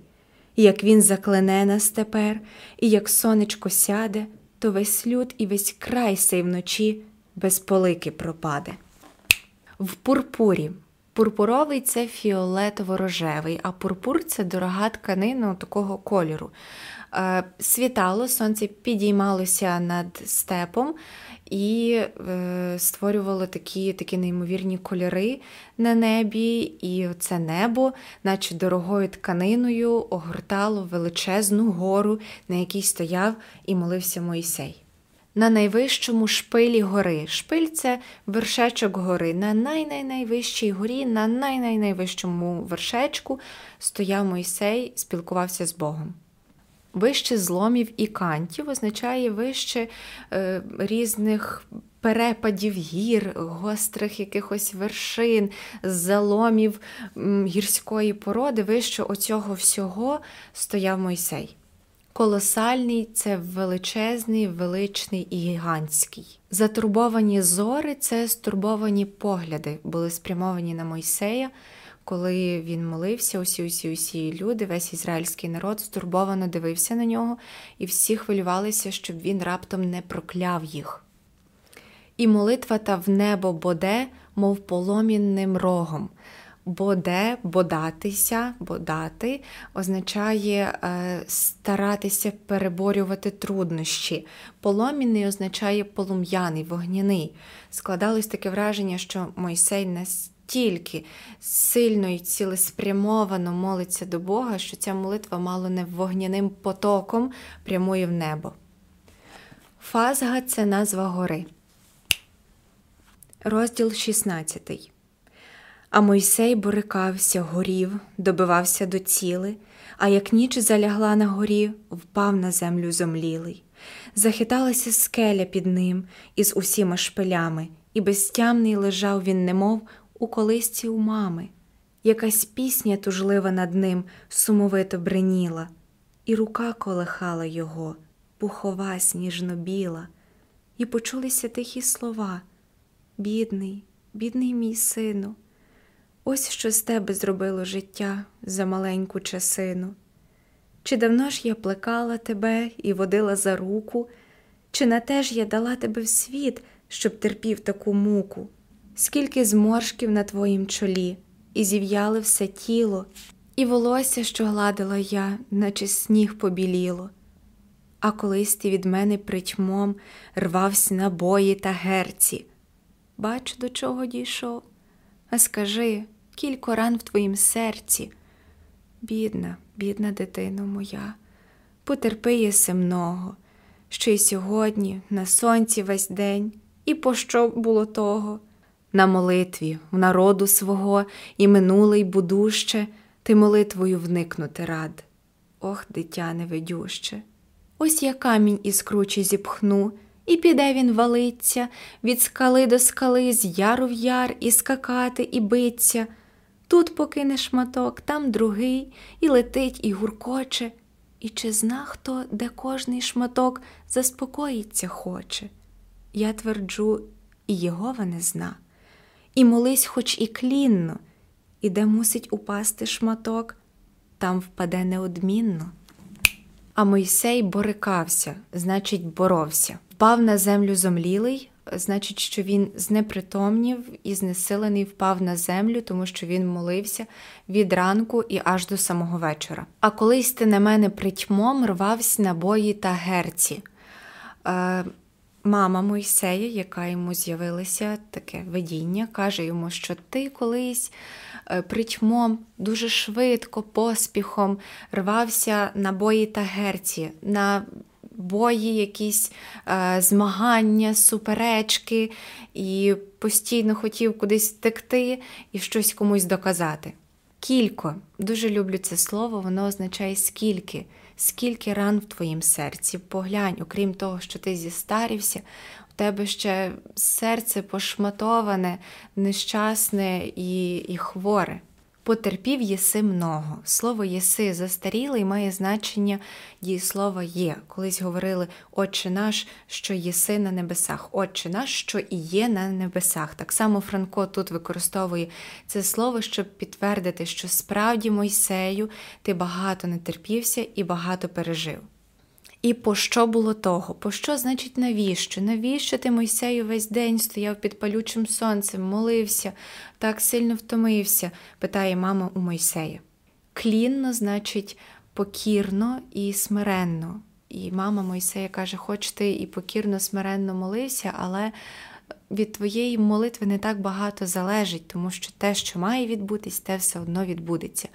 І як він заклене нас тепер, і як сонечко сяде, то весь люд і весь край сей вночі без полики пропаде в пурпурі. Пурпуровий це фіолетово-рожевий, а пурпур це дорога тканина такого кольору. Е, світало, сонце підіймалося над степом і е, створювало такі такі неймовірні кольори на небі, і це небо, наче дорогою тканиною, огортало величезну гору, на якій стояв і молився Мойсей на найвищому шпилі гори. Шпиль це вершечок гори. На найнайвищій горі, на найнайвищому вершечку стояв Мойсей, спілкувався з Богом. Вище зломів і кантів означає вище е, різних перепадів гір, гострих якихось вершин, заломів м, гірської породи, вище оцього всього стояв Мойсей. Колосальний це величезний, величний і гігантський. Затурбовані зори це стурбовані погляди, були спрямовані на Мойсея, коли він молився, усі, усі, усі люди, весь ізраїльський народ стурбовано дивився на нього, і всі хвилювалися, щоб він раптом не прокляв їх. І молитва та в небо боде, мов поломінним рогом. Боде, бодатися, бодати означає е, старатися переборювати труднощі. Поломіний означає полум'яний, вогняний. Складалось таке враження, що Мойсей настільки сильно і цілеспрямовано молиться до Бога, що ця молитва мало не вогняним потоком прямує в небо. Фазга це назва гори. Розділ 16 а Мойсей борикався, горів, добивався до ціли, а як ніч залягла на горі, впав на землю зомлілий. Захиталася скеля під ним із усіма шпилями, і безтямний лежав він, немов у колисці у мами. Якась пісня тужлива над ним сумовито бреніла, і рука колихала його, пухова сніжно біла, і почулися тихі слова Бідний, бідний мій сину. Ось що з тебе зробило життя за маленьку часину. Чи давно ж я плекала тебе і водила за руку, чи на те ж я дала тебе в світ, щоб терпів таку муку, скільки зморшків на твоїм чолі, і зів'яли все тіло, і волосся, що гладила я, наче сніг побіліло. А колись ти від мене притьмом рвався на бої та герці. Бач, до чого дійшов, а скажи кілько ран в твоїм серці. Бідна, бідна дитино моя, потерпи єси много, що й сьогодні, на сонці весь день, і пощо було того? На молитві в народу свого і минуле й будуще, ти молитвою вникнути рад. Ох, дитя невидюще. Ось я камінь із кручі зіпхну, і піде він валиться, від скали до скали, з яру в яр, і скакати, і биться. Тут покине шматок, там другий, і летить, і гуркоче, і чи зна хто, де кожний шматок заспокоїться хоче? Я тверджу, і Єгова не зна, і молись, хоч і клінно, і де мусить упасти шматок, там впаде неодмінно. А Мойсей борикався, значить, боровся, впав на землю зомлілий, значить, що він знепритомнів і знесилений впав на землю, тому що він молився від ранку і аж до самого вечора. А колись ти на мене притьмом рвався на бої та герці. Е, Мама Мойсея, яка йому з'явилася таке видіння, каже йому, що ти колись е, притьмом дуже швидко, поспіхом рвався на бої та герці, на бої, якісь е, змагання, суперечки, і постійно хотів кудись втекти і щось комусь доказати. Кілько, дуже люблю це слово, воно означає скільки, скільки ран в твоїм серці. Поглянь, окрім того, що ти зістарівся, у тебе ще серце пошматоване, нещасне і, і хворе. Потерпів єси много. Слово єси застарілий має значення дієслова є. Колись говорили Отче наш, що єси на небесах, Отче наш, що і є на небесах. Так само Франко тут використовує це слово, щоб підтвердити, що справді Мойсею ти багато не терпівся і багато пережив. І пощо було того? Пощо, значить, навіщо? Навіщо ти Мойсею весь день стояв під палючим сонцем, молився, так сильно втомився? питає мама у Мойсея. Клінно, значить, покірно і смиренно. І мама Мойсея каже, хоч ти і покірно, смиренно молився, але від твоєї молитви не так багато залежить, тому що те, що має відбутись, те все одно відбудеться.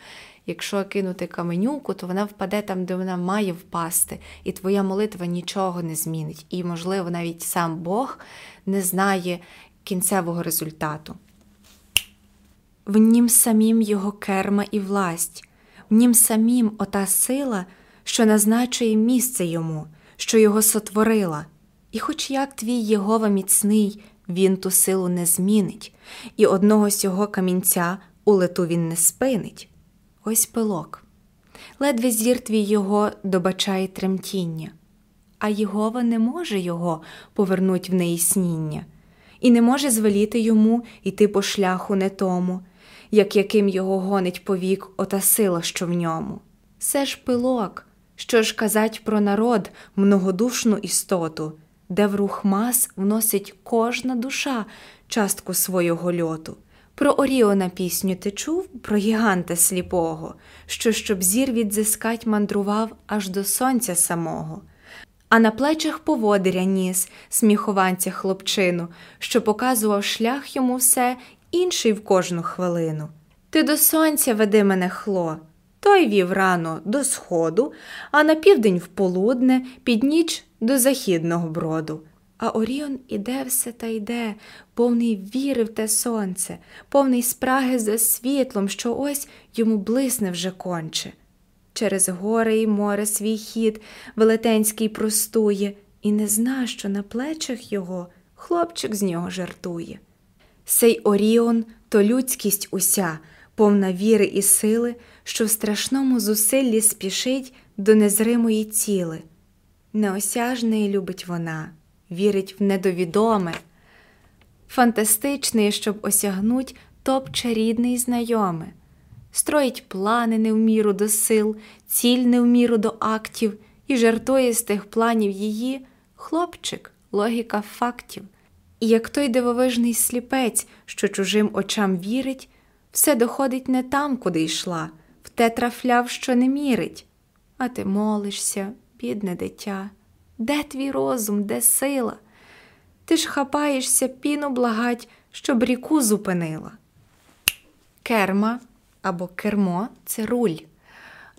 Якщо кинути каменюку, то вона впаде там, де вона має впасти, і твоя молитва нічого не змінить. І, можливо, навіть сам Бог не знає кінцевого результату. В нім самім його керма і власть, в нім самім ота сила, що назначує місце йому, що його сотворила. І, хоч як твій Єгова міцний, він ту силу не змінить, і одного сього камінця у лету він не спинить. Ось пилок. Ледве зір твій його добачає тремтіння, а Єгова не може його повернуть в неї сніння, і не може звеліти йому йти по шляху не тому, як яким його гонить повік ота сила, що в ньому. Це ж пилок, що ж казать про народ, многодушну істоту, де в рух мас вносить кожна душа частку свого льоту Про Оріона пісню ти чув, про гіганта сліпого, що, щоб зір відзискать, мандрував аж до сонця самого, а на плечах поводиря ніс сміхованця хлопчину, що показував шлях йому все, інший в кожну хвилину. Ти до сонця веди мене хло. Той вів рано до сходу, а на південь в полудне, під ніч до західного броду. А Оріон іде все та йде, повний віри в те сонце, повний спраги за світлом, що ось йому блисне вже конче. Через гори й море свій хід велетенський простує, і не зна, що на плечах його хлопчик з нього жартує. Сей Оріон то людськість уся, повна віри і сили, що в страшному зусиллі спішить до незримої ціли. Неосяжної любить вона вірить в недовідоме, фантастичний, щоб осягнуть топче рідний знайоме, строїть плани не в міру до сил, ціль не в міру до актів, і жартує з тих планів її хлопчик, логіка фактів. І як той дивовижний сліпець, що чужим очам вірить, все доходить не там, куди йшла, в те трафляв, що не мірить. А ти молишся, бідне дитя. Де твій розум, де сила? Ти ж хапаєшся піну благать, щоб ріку зупинила. Керма або кермо це руль.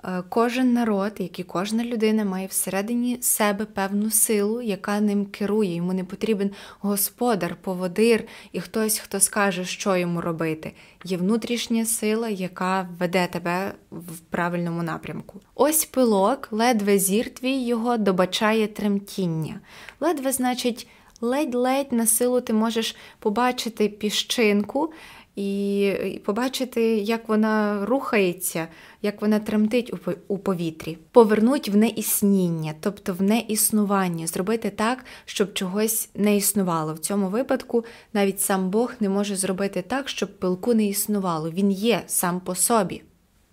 Е, кожен народ, як і кожна людина, має всередині себе певну силу, яка ним керує. Йому не потрібен господар, поводир і хтось, хто скаже, що йому робити. Є внутрішня сила, яка веде тебе в правильному напрямку. Ось пилок, ледве зір твій його добачає тремтіння. Ледве, значить, ледь-ледь на силу ти можеш побачити піщинку і побачити, як вона рухається, як вона тремтить у повітрі, повернуть в неісніння, тобто в неіснування, зробити так, щоб чогось не існувало. В цьому випадку навіть сам Бог не може зробити так, щоб пилку не існувало. Він є сам по собі,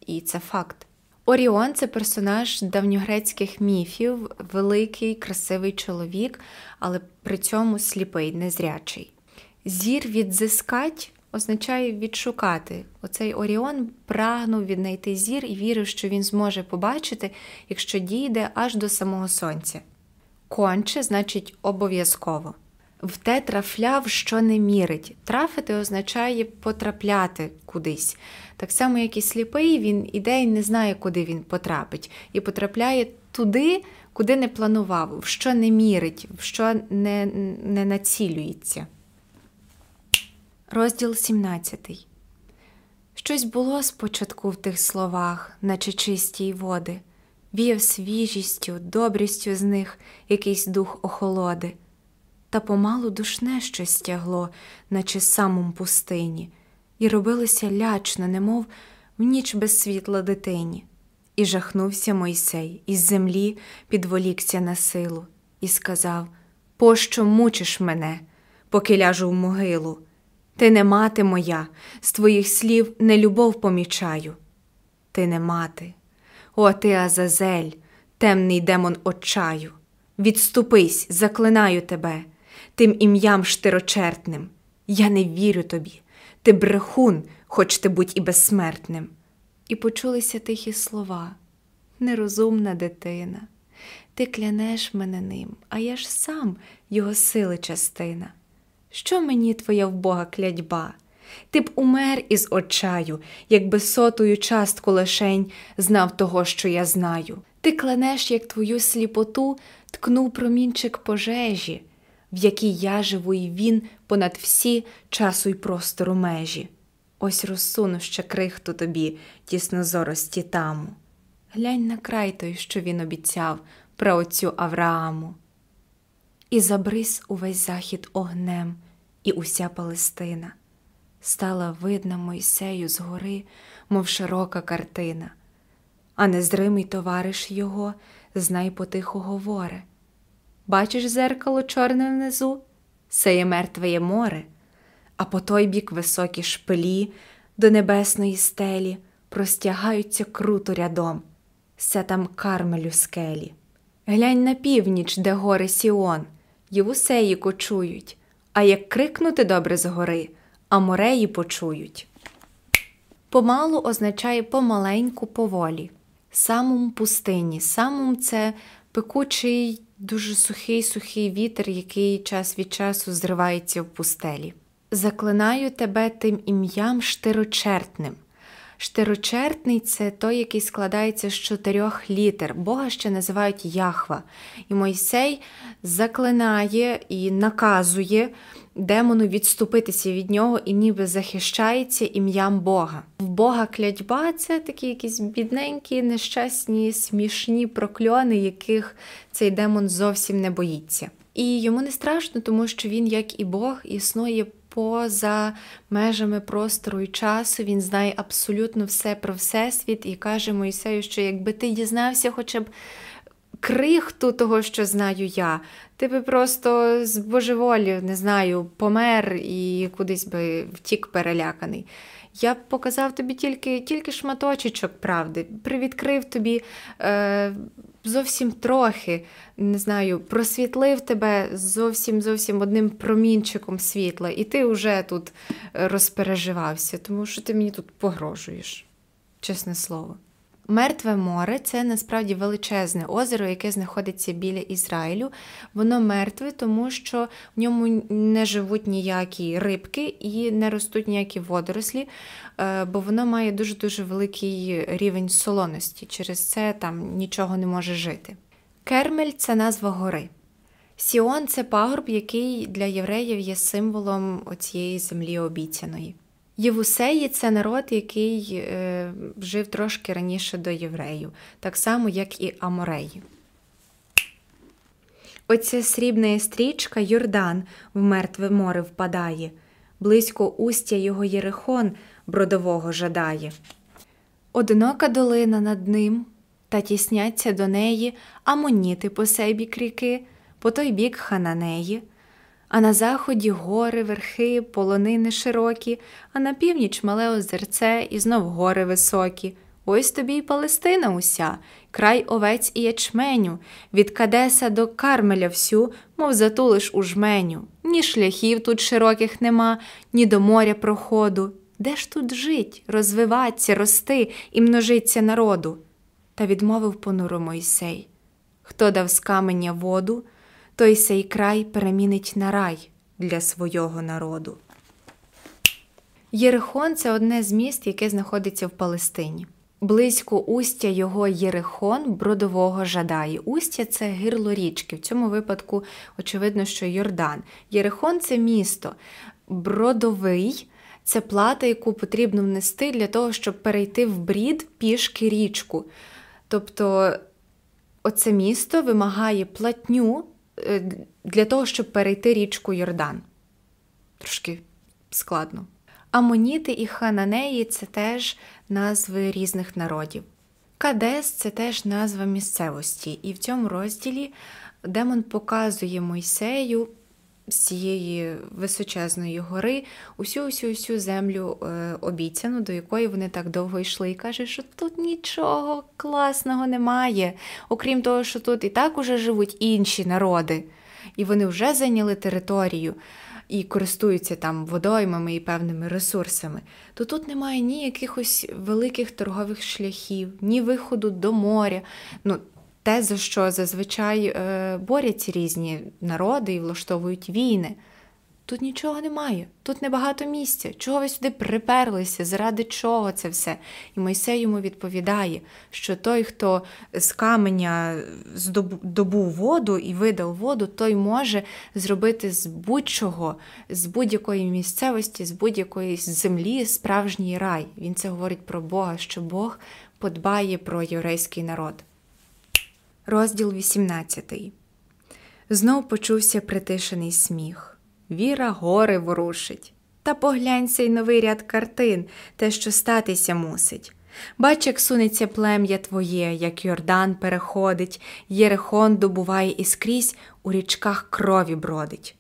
і це факт. Оріон це персонаж давньогрецьких міфів, великий, красивий чоловік, але при цьому сліпий, незрячий. Зір відзискать означає відшукати. Оцей Оріон прагнув віднайти зір і вірив, що він зможе побачити, якщо дійде аж до самого сонця. Конче значить обов'язково. В те трафляв, що не мірить. Трафити означає потрапляти кудись. Так само, як і сліпий, він іде і не знає, куди він потрапить, і потрапляє туди, куди не планував, в що не мірить, в що не, не націлюється. Розділ 17. Щось було спочатку в тих словах, наче чисті води, віяв свіжістю, добрістю з них якийсь дух охолоди, та помалу душне щось стягло, наче самом пустині, і робилося лячно, немов в ніч без світла дитині. І жахнувся Мойсей, із землі підволікся на силу, і сказав: Пощо мучиш мене, поки ляжу в могилу? Ти не мати моя, з твоїх слів не любов помічаю. Ти не мати, о ти Азазель, темний демон отчаю. Відступись, заклинаю тебе, тим ім'ям штирочертним. Я не вірю тобі, ти брехун, хоч ти будь і безсмертним. І почулися тихі слова, нерозумна дитина. Ти клянеш мене ним, а я ж сам його сили частина. Що мені твоя вбога клядьба? Ти б умер із очаю, якби сотою частку лишень знав того, що я знаю. Ти кленеш, як твою сліпоту, ткнув промінчик пожежі, в якій я живу, і він понад всі часу й простору межі. Ось розсуну ще крихту тобі, тіснозорості таму. Глянь на край той, що він обіцяв про отцю Аврааму і забрис увесь захід огнем, і уся Палестина. Стала видна Мойсею згори, мов широка картина, а незримий товариш його знай потихо говоре. Бачиш зеркало чорне внизу, сеє мертвеє море, а по той бік високі шпилі до небесної стелі простягаються круто рядом, все там кармелю скелі. Глянь на північ, де гори Сіон. Євусеї кочують, а як крикнути добре згори, а мореї почують. Помалу означає помаленьку поволі. Самум пустині. Самум це пекучий, дуже сухий сухий вітер, який час від часу зривається в пустелі. Заклинаю тебе тим ім'ям штирочертним. Штирочертний це той, який складається з чотирьох літер. Бога ще називають Яхва. І Мойсей заклинає і наказує демону відступитися від нього і ніби захищається ім'ям Бога. В Бога клятьба це такі якісь бідненькі, нещасні, смішні прокльони, яких цей демон зовсім не боїться. І йому не страшно, тому що він, як і Бог, існує поза межами простору і часу. Він знає абсолютно все про всесвіт і каже Моїсею, що якби ти дізнався хоча б крихту того, що знаю я, ти би просто з божеволі, не знаю, помер і кудись би втік переляканий. Я б показав тобі тільки тільки шматочечок правди, привідкрив тобі е, зовсім трохи, не знаю, просвітлив тебе зовсім зовсім одним промінчиком світла, і ти вже тут розпереживався, тому що ти мені тут погрожуєш, чесне слово. Мертве море це насправді величезне озеро, яке знаходиться біля Ізраїлю. Воно мертве, тому що в ньому не живуть ніякі рибки і не ростуть ніякі водорослі, е, бо воно має дуже-дуже великий рівень солоності. Через це там нічого не може жити. Кермель це назва гори. Сіон це пагорб, який для євреїв є символом оцієї землі обіцяної. Євусеї це народ, який е, жив трошки раніше до євреїв, так само, як і Амореї. Оця срібна стрічка Йордан в мертве море впадає, близько устя його Єрихон бродового жадає. Одинока долина над ним, та тісняться до неї амоніти по себе кріки, по той бік хананеї а на заході гори, верхи, полонини широкі, а на північ мале озерце і знов гори високі. Ось тобі й Палестина уся, край овець і ячменю, від Кадеса до Кармеля всю, мов затулиш у жменю. Ні шляхів тут широких нема, ні до моря проходу. Де ж тут жить, розвиваться, рости і множиться народу? Та відмовив понуро Мойсей. Хто дав з каменя воду? Той сей край перемінить на рай для свого народу. Єрихон це одне з міст, яке знаходиться в Палестині. Близько устя його Єрихон бродового жадає. Устя це гирло річки. В цьому випадку, очевидно, що Йордан. Єрихон це місто. Бродовий це плата, яку потрібно внести для того, щоб перейти в брід пішки річку. Тобто оце місто вимагає платню для того, щоб перейти річку Йордан. Трошки складно. Амоніти і хананеї це теж назви різних народів. Кадес це теж назва місцевості, і в цьому розділі демон показує Мойсею з цієї височезної гори усю усю усю землю е, обіцяну, до якої вони так довго йшли, і каже, що тут нічого класного немає, окрім того, що тут і так уже живуть інші народи, і вони вже зайняли територію. І користуються там водоймами і певними ресурсами, то тут немає ні якихось великих торгових шляхів, ні виходу до моря. Ну, те, за що зазвичай е, борються різні народи і влаштовують війни. Тут нічого немає, тут небагато місця. Чого ви сюди приперлися? Заради чого це все? І Мойсей йому відповідає, що той, хто з каменя здобув воду і видав воду, той може зробити з будь-чого, з будь-якої місцевості, з будь-якої землі справжній рай. Він це говорить про Бога, що Бог подбає про єврейський народ. Розділ 18. Знов почувся притишений сміх. Віра гори ворушить. Та поглянься й новий ряд картин, те, що статися мусить. Бач, як сунеться плем'я твоє, як Йордан переходить, Єрихон добуває і скрізь у річках крові бродить.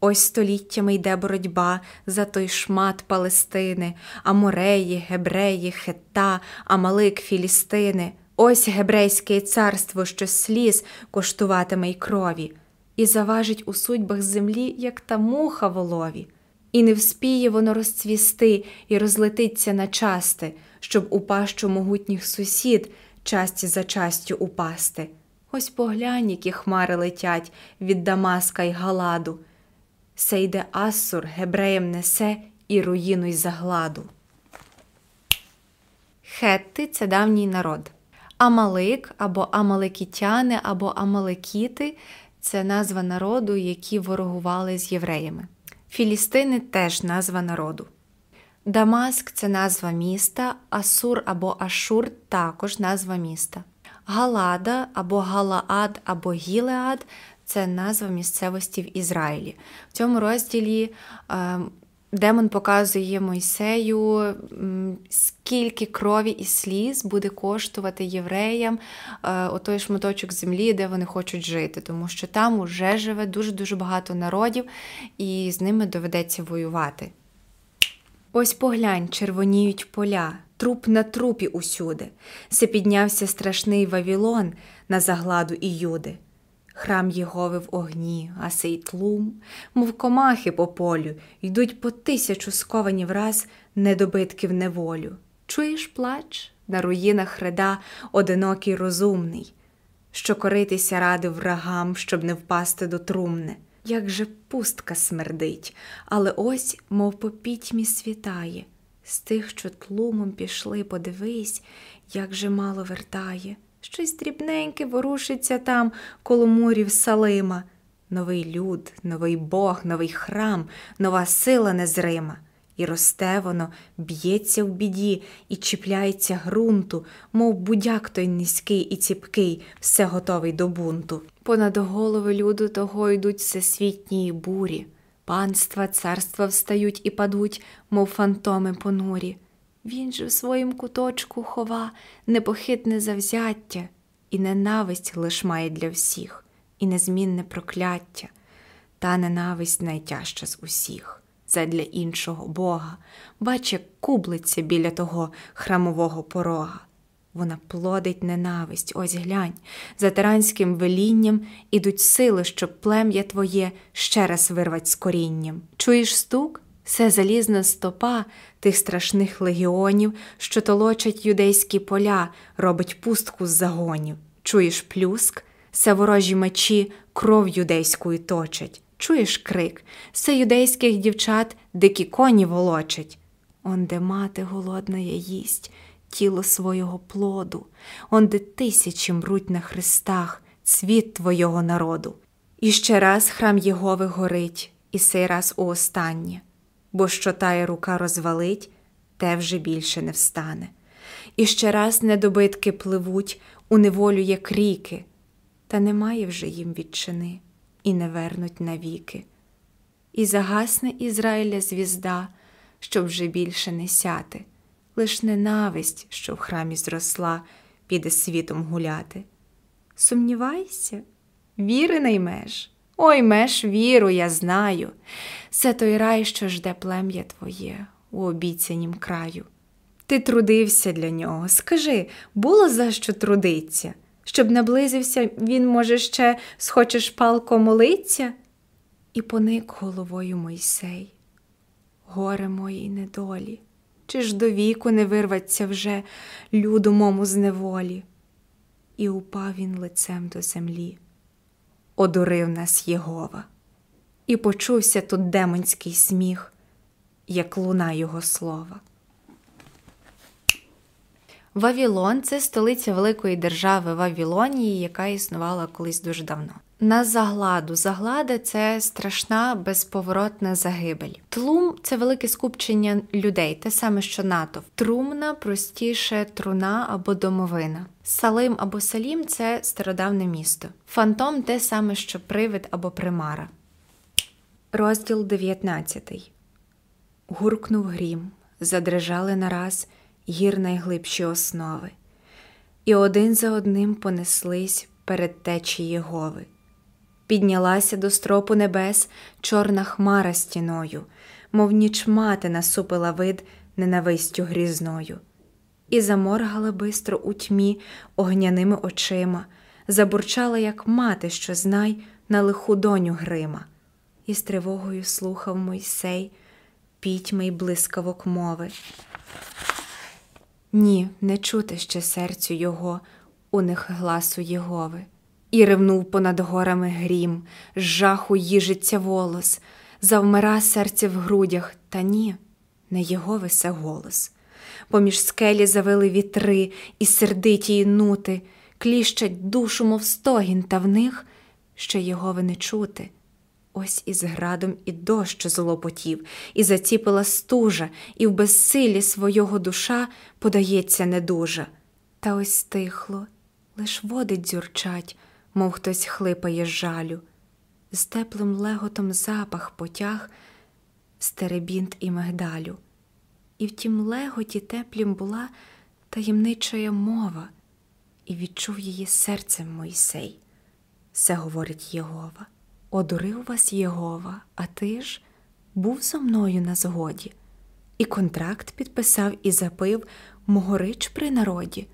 Ось століттями йде боротьба за той шмат Палестини, Амореї, Гебреї, Хета, Амалик, Філістини. Ось гебрейське царство, що сліз коштуватиме й крові, і заважить у судьбах землі, як та муха волові. і не вспіє воно розцвісти і розлетиться на части, щоб у пащу могутніх сусід часті за частю упасти. Ось поглянь, які хмари летять від Дамаска й Галаду. Сейде Ассур гебреєм несе і руїну й загладу. Хетти це давній народ. Амалик або Амалекітяни, або Амалекіти це назва народу, які ворогували з євреями. Філістини теж назва народу. Дамаск це назва міста, Асур або Ашур також назва міста. Галада або Галаад або Гілеад це назва місцевості в Ізраїлі. В цьому розділі е, демон показує Мойсею, скільки крові і сліз буде коштувати євреям е, отой шматочок землі, де вони хочуть жити, тому що там уже живе дуже-дуже багато народів, і з ними доведеться воювати. Ось поглянь, червоніють поля, труп на трупі усюди, се піднявся страшний Вавілон на загладу і юди. Храм Єгови в огні, а сей тлум, мов комахи по полю, йдуть по тисячу сковані враз недобитків неволю. Чуєш плач на руїнах хреда одинокий розумний, що коритися ради врагам, щоб не впасти до трумни. Як же пустка смердить, але ось, мов по пітьмі світає, з тих, що тлумом пішли, подивись, як же мало вертає. Щось дрібненьке ворушиться там коло мурів Салима. Новий люд, новий Бог, новий храм, нова сила незрима. І росте воно, б'ється в біді і чіпляється ґрунту, мов будяк той низький і ціпкий, все готовий до бунту. Понад голови люду того йдуть всесвітні бурі, панства, царства встають і падуть, мов фантоми понурі. Він же в своїм куточку хова непохитне завзяття, і ненависть лиш має для всіх, і незмінне прокляття, та ненависть найтяжча з усіх, задля іншого Бога, бач, як кублиться біля того храмового порога. Вона плодить ненависть, ось глянь, за тиранським велінням ідуть сили, щоб плем'я твоє ще раз вирвать з корінням. Чуєш стук? Все залізна стопа тих страшних легіонів, що толочать юдейські поля, робить пустку з загонів. Чуєш плюск, все ворожі мечі кров юдейською точать. Чуєш крик, все юдейських дівчат дикі коні волочать. Он де мати голодна я їсть, тіло свого плоду, он де тисячі мруть на хрестах, цвіт твого народу. І ще раз храм Єгови горить, і сей раз у останнє бо що тая рука розвалить, те вже більше не встане. І ще раз недобитки пливуть, у неволю як ріки, та немає вже їм відчини і не вернуть навіки. І загасне Ізраїля звізда, щоб вже більше не сяти, лиш ненависть, що в храмі зросла, піде світом гуляти. Сумнівайся, віри наймеш. Ой меж віру, я знаю, це той рай, що жде плем'я твоє у обіцянім краю. Ти трудився для нього. Скажи, було за що трудиться? Щоб наблизився, він, може, ще схочеш палко молиться? І поник головою Мойсей. Горе моїй недолі, чи ж до віку не вирваться вже люду мому з неволі? І упав він лицем до землі одурив нас Єгова, і почувся тут демонський сміх, як луна його слова. Вавілон це столиця великої держави Вавілонії, яка існувала колись дуже давно. На загладу. Заглада це страшна безповоротна загибель. Тлум це велике скупчення людей, те саме, що натовп. Трумна, простіше труна або домовина. Салим або салім це стародавне місто. Фантом те саме, що привид або примара. Розділ 19 Гуркнув грім, задрижали нараз гір найглибші основи, і один за одним понеслись перед течі Єгови. Піднялася до стропу небес чорна хмара стіною, мов ніч мати насупила вид ненавистю грізною, і заморгала бистро у тьмі огняними очима, забурчала, як мати, що знай, на лиху доню грима, і з тривогою слухав Мойсей, пітьми й блискавок мови. Ні, не чути ще серцю його, у них гласу Єгови. І ревнув понад горами грім, з жаху їжиться волос, завмира серце в грудях, та ні, не його весе голос. Поміж скелі завели вітри і сердиті нути, кліщать душу, мов стогін, та в них що Єгови не чути. Ось із градом і дощ злопотів, і заціпила стужа, і в безсилі свого душа подається недужа. Та ось стихло, лиш води дзюрчать, мов хтось хлипає жалю, з теплим леготом запах потяг, стеребінт і мигдалю. І в тім леготі теплім була таємничая мова, і відчув її серцем Мойсей. Все говорить Єгова. Одурив вас Єгова, а ти ж був зо мною на згоді, і контракт підписав і запив могорич при народі.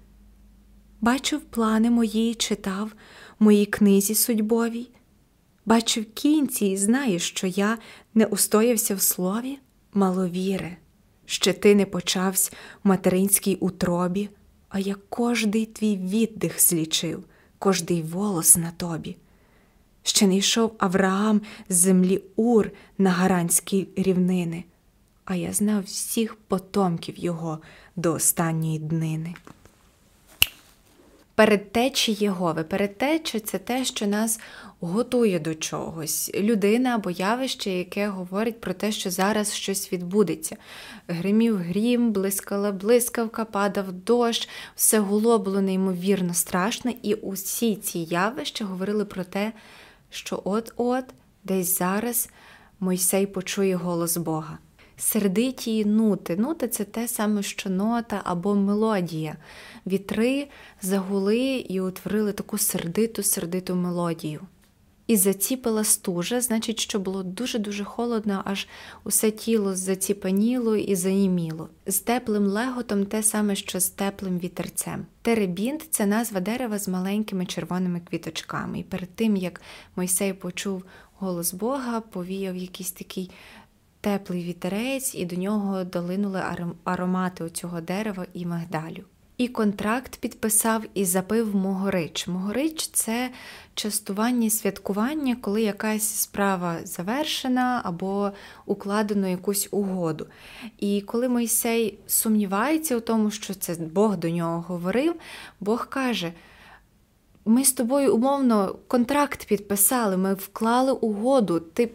Бачив плани мої, читав моїй книзі судьбовій, бачив кінці і знаєш, що я не устоявся в слові, маловіре, ще ти не почався в материнській утробі, а я кожний твій віддих злічив, кожний волос на тобі. Ще не йшов Авраам з землі Ур на гаранські рівнини, а я знав всіх потомків його до останньої днини. Передтечі Єгови. Передтеча – це те, що нас готує до чогось. Людина або явище, яке говорить про те, що зараз щось відбудеться. Гримів грім, блискала блискавка, падав дощ, все гуло було неймовірно страшно, і усі ці явища говорили про те, що от-от, десь зараз Мойсей почує голос Бога. Сердиті нути. Нути це те саме, що нота або мелодія. Вітри загули і утворили таку сердиту, сердиту мелодію. І заціпила стужа, значить, що було дуже-дуже холодно, аж усе тіло заціпаніло і заніміло. З теплим леготом те саме, що з теплим вітерцем. Теребінт це назва дерева з маленькими червоними квіточками. І перед тим, як Мойсей почув голос Бога, повіяв якийсь такий теплий вітерець, і до нього долинули аромати цього дерева і мигдалю. І контракт підписав і запив Могорич. Могорич це частування святкування, коли якась справа завершена або укладено якусь угоду. І коли Мойсей сумнівається у тому, що це Бог до нього говорив, Бог каже: ми з тобою умовно контракт підписали, ми вклали угоду. ти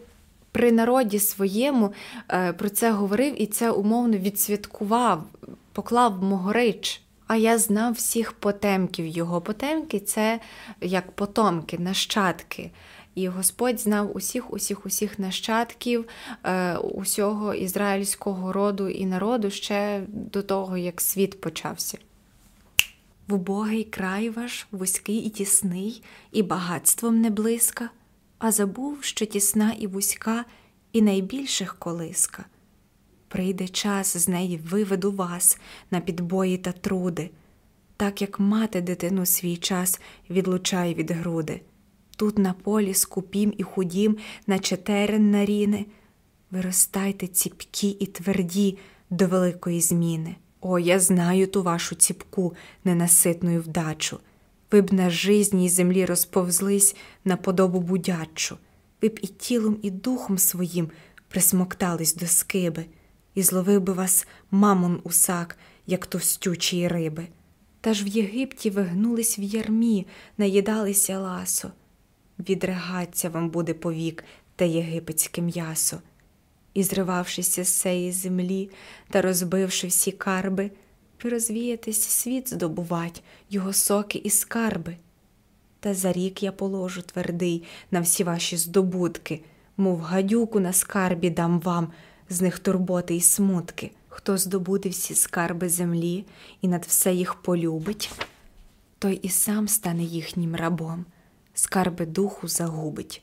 при народі своєму е, про це говорив і це умовно відсвяткував, поклав Могорич. А я знав всіх потемків його. Потемки це як потомки, нащадки. І Господь знав усіх, усіх, усіх нащадків, е, усього ізраїльського роду і народу ще до того, як світ почався. В убогий край ваш вузький і тісний, і багатством не близька а забув, що тісна і вузька, і найбільших колиска. Прийде час, з неї виведу вас на підбої та труди, так як мати дитину свій час відлучає від груди. Тут на полі скупім і худім, наче терен на ріни, виростайте ціпкі і тверді до великої зміни. О, я знаю ту вашу ціпку, ненаситну вдачу. Ви б на жизній землі розповзлись на подобу будячу, ви б і тілом, і духом своїм присмоктались до скиби, і зловив би вас мамон усак, як товстючі риби. Та ж в Єгипті вигнулись в ярмі, наїдалися ласо. Відригаться вам буде повік те єгипетське м'ясо. І, зривавшися з цієї землі та розбивши всі карби, ви розвіятись світ здобувать, його соки і скарби. Та за рік я положу твердий на всі ваші здобутки, мов гадюку на скарбі дам вам з них турботи й смутки. Хто здобуде всі скарби землі і над все їх полюбить, той і сам стане їхнім рабом, скарби духу загубить.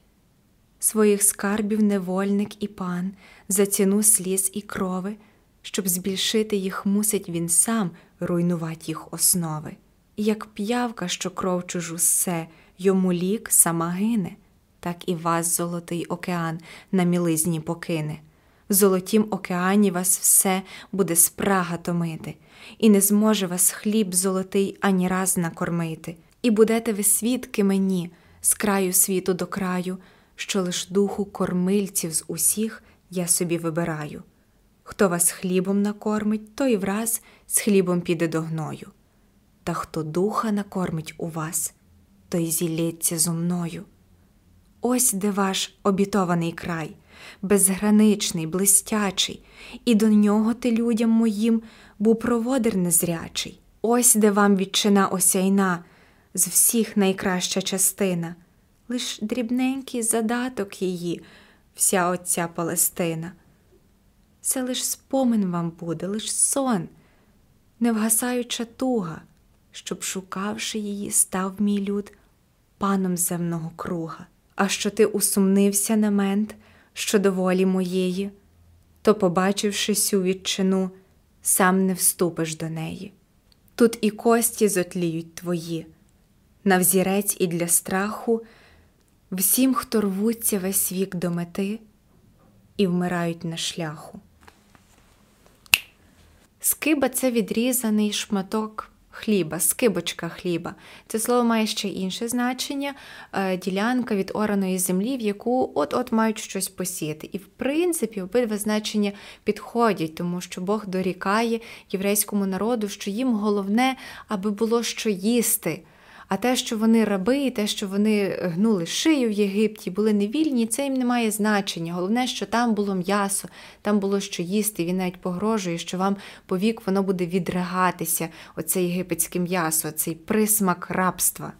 Своїх скарбів невольник і пан за ціну сліз і крови щоб збільшити їх, мусить він сам руйнувати їх основи. Як п'явка, що кров чужу ссе, йому лік сама гине, так і вас, золотий океан, на мілизні покине. В золотім океані вас все буде спрага томити, і не зможе вас хліб золотий ані раз накормити, і будете ви свідки мені з краю світу до краю, що лиш духу кормильців з усіх я собі вибираю. Хто вас хлібом накормить, той враз з хлібом піде до гною. Та хто духа накормить у вас, той зілється зо мною. Ось де ваш обітований край, безграничний, блистячий, і до нього ти людям моїм був проводир незрячий. Ось де вам відчина осяйна, з всіх найкраща частина, лиш дрібненький задаток її, вся оця Палестина. Це лиш спомин вам буде, лиш сон, невгасаюча туга, щоб, шукавши її, став мій люд паном земного круга. А що ти усумнився на мент, що до волі моєї, то, побачивши сю відчину, сам не вступиш до неї. Тут і кості зотліють твої, на взірець і для страху, всім, хто рвуться весь вік до мети і вмирають на шляху. Скиба це відрізаний шматок хліба, скибочка хліба. Це слово має ще інше значення е, ділянка від ораної землі, в яку от-от мають щось посіяти. І, в принципі, обидва значення підходять, тому що Бог дорікає єврейському народу, що їм головне, аби було що їсти. А те, що вони раби, те, що вони гнули шию в Єгипті, були невільні, це їм не має значення. Головне, що там було м'ясо, там було що їсти. Він навіть погрожує, що вам повік воно буде відригатися, оце єгипетське м'ясо, цей присмак рабства.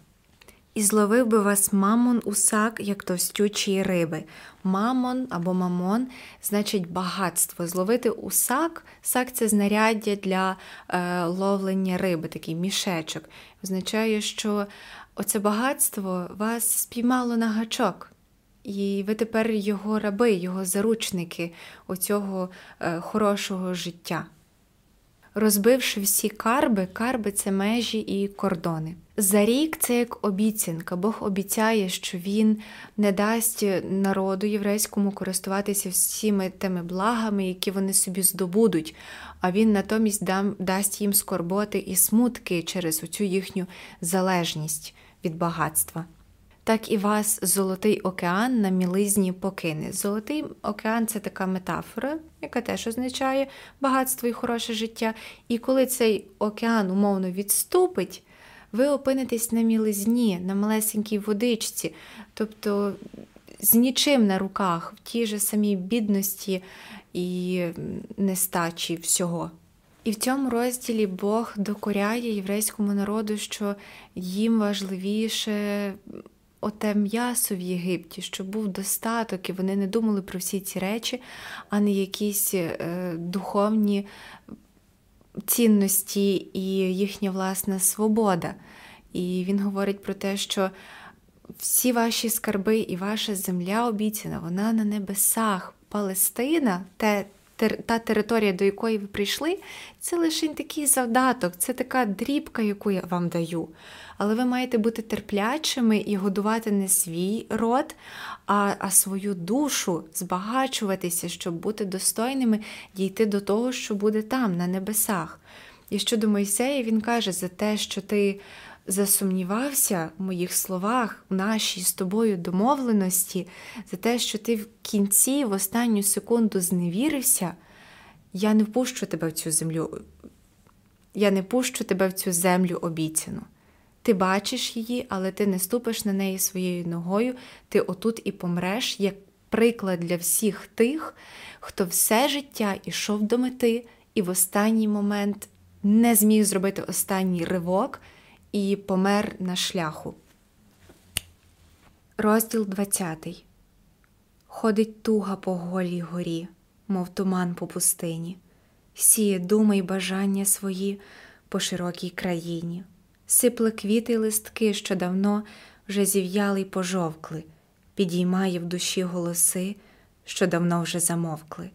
І зловив би вас мамон усак, як товстючі риби. Мамон або мамон значить багатство. Зловить у сак, сак це знаряддя для е, ловлення риби, такий мішечок. Означає, що оце багатство вас спіймало на гачок. І ви тепер його раби, його заручники оцього е, хорошого життя розбивши всі карби, карби це межі і кордони. За рік це як обіцянка. Бог обіцяє, що він не дасть народу єврейському користуватися всіми тими благами, які вони собі здобудуть, а він натомість дам, дасть їм скорботи і смутки через оцю їхню залежність від багатства так і вас Золотий океан на мілизні покине. Золотий океан це така метафора, яка теж означає багатство і хороше життя. І коли цей океан умовно відступить, ви опинитесь на мілизні, на малесенькій водичці, тобто з нічим на руках, в тій же самій бідності і нестачі всього. І в цьому розділі Бог докоряє єврейському народу, що їм важливіше оте м'ясо в Єгипті, щоб був достаток, і вони не думали про всі ці речі, а не якісь е, духовні цінності і їхня власна свобода. І він говорить про те, що всі ваші скарби і ваша земля обіцяна, вона на небесах. Палестина, те, та територія, до якої ви прийшли, це лише такий завдаток, це така дрібка, яку я вам даю але ви маєте бути терплячими і годувати не свій род, а, а свою душу, збагачуватися, щоб бути достойними, дійти до того, що буде там, на небесах. І щодо Мойсея, він каже, за те, що ти засумнівався в моїх словах, в нашій з тобою домовленості, за те, що ти в кінці, в останню секунду зневірився, я не впущу тебе в цю землю. Я не пущу тебе в цю землю обіцяну. Ти бачиш її, але ти не ступиш на неї своєю ногою, ти отут і помреш як приклад для всіх тих, хто все життя ішов до мети і в останній момент не зміг зробити останній ривок і помер на шляху. Розділ 20 Ходить туга по голій горі, мов туман по пустині, сіє думи й бажання свої по широкій країні сипле квіти листки, що давно вже зів'яли й пожовкли, підіймає в душі голоси, що давно вже замовкли.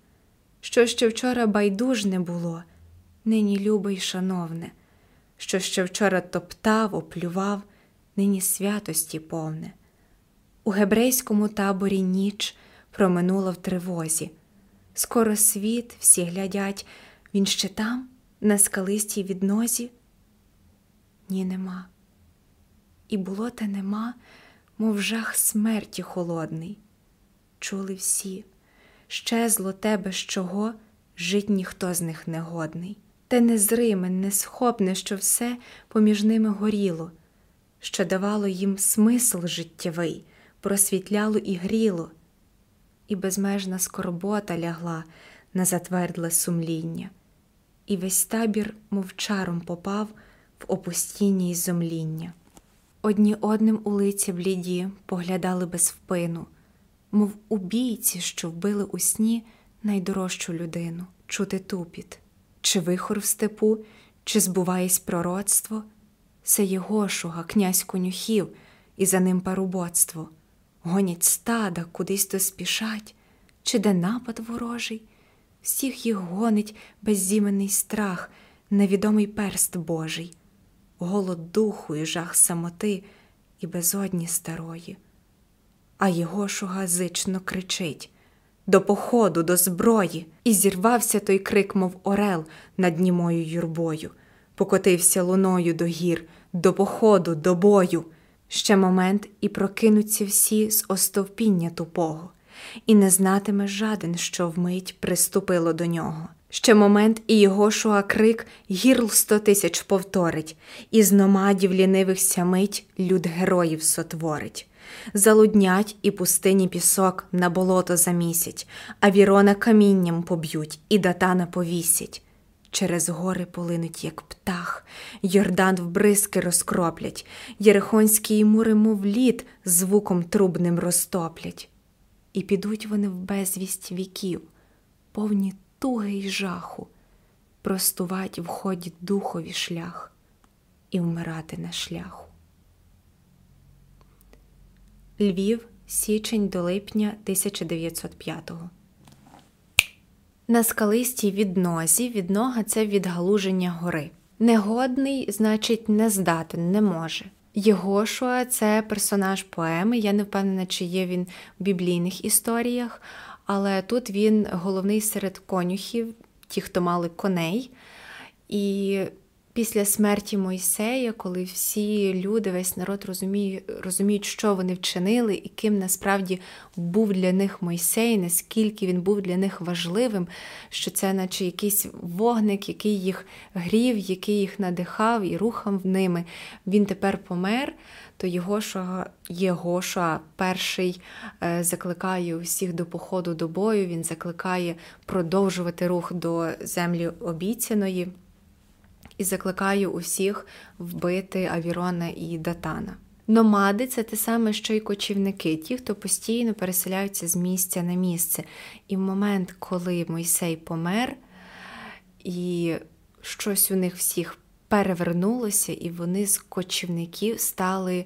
Що ще вчора байдужне було, нині любе й шановне, що ще вчора топтав, оплював, нині святості повне. У гебрейському таборі ніч проминула в тривозі, Скоро світ, всі глядять, він ще там, на скалистій віднозі? Ні, нема. І було те нема, мов жах смерті холодний. Чули всі, щезло тебе, чого жить ніхто з них не годний. Те незриме, несхопне, що все поміж ними горіло, що давало їм смисл життєвий, просвітляло і гріло, і безмежна скорбота лягла на затвердле сумління, і весь табір мовчаром попав в опустіння й зомління. Одні одним у лиці бліді поглядали без впину, мов убійці, що вбили у сні найдорожчу людину, чути тупіт, чи вихор в степу, чи збуваєсь пророцтво, це Єгошуга, князь конюхів, і за ним парубоцтво, гонять стада, кудись то спішать, чи де напад ворожий, всіх їх гонить беззіменний страх, невідомий перст Божий голод духу і жах самоти і безодні старої. А його шуга зично кричить до походу, до зброї, і зірвався той крик, мов орел над німою юрбою, покотився луною до гір, до походу, до бою. Ще момент і прокинуться всі з остовпіння тупого, і не знатиме жаден, що вмить приступило до нього. Ще момент і його шуа крик гірл сто тисяч повторить, і з номадів лінивих сямить люд героїв сотворить. Залуднять і пустині пісок на болото замісять, а вірона камінням поб'ють і датана повісять. Через гори полинуть, як птах, Йордан в бризки розкроплять, Єрихонські мури, мов лід, звуком трубним розтоплять. І підуть вони в безвість віків, повні туги й жаху, простувать в ході духові шлях і вмирати на шляху. Львів, січень до липня 1905-го. На скалистій віднозі віднога це відгалуження гори. Негодний, значить, не здатен, не може. Єгошуа це персонаж поеми. Я не впевнена, чи є він в біблійних історіях, але тут він головний серед конюхів, ті, хто мали коней. І після смерті Мойсея, коли всі люди, весь народ розуміє, розуміють, що вони вчинили, і ким насправді був для них Мойсей, наскільки він був для них важливим, що це, наче якийсь вогник, який їх грів, який їх надихав і рухав ними. Він тепер помер. То Єгоша, Єгоша перший е, закликає усіх до походу до бою, він закликає продовжувати рух до землі обіцяної і закликає усіх вбити Авірона і Датана. Номади це те саме, що й кочівники, ті, хто постійно переселяються з місця на місце. І в момент, коли Мойсей помер, і щось у них всіх перевернулося, і вони з кочівників стали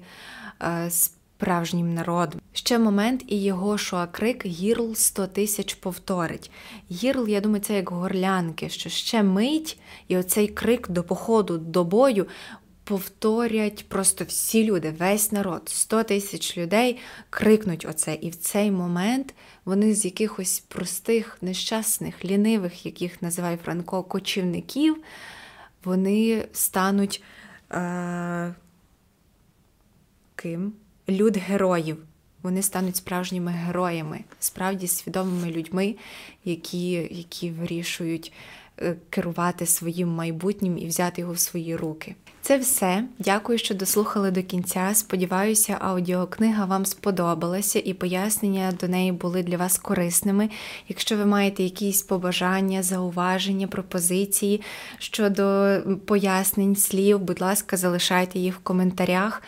е, справжнім народом. Ще момент, і його шоакрик гірл 100 тисяч повторить. Гірл, я думаю, це як горлянки, що ще мить, і оцей крик до походу, до бою. Повторять просто всі люди, весь народ, 100 тисяч людей крикнуть оце. І в цей момент вони з якихось простих, нещасних, лінивих, яких називає Франко, кочівників, вони стануть е, ким? Люд героїв. Вони стануть справжніми героями, справді свідомими людьми, які, які вирішують е, керувати своїм майбутнім і взяти його в свої руки. Це все. Дякую, що дослухали до кінця. Сподіваюся, аудіокнига вам сподобалася і пояснення до неї були для вас корисними. Якщо ви маєте якісь побажання, зауваження, пропозиції щодо пояснень слів, будь ласка, залишайте їх в коментарях.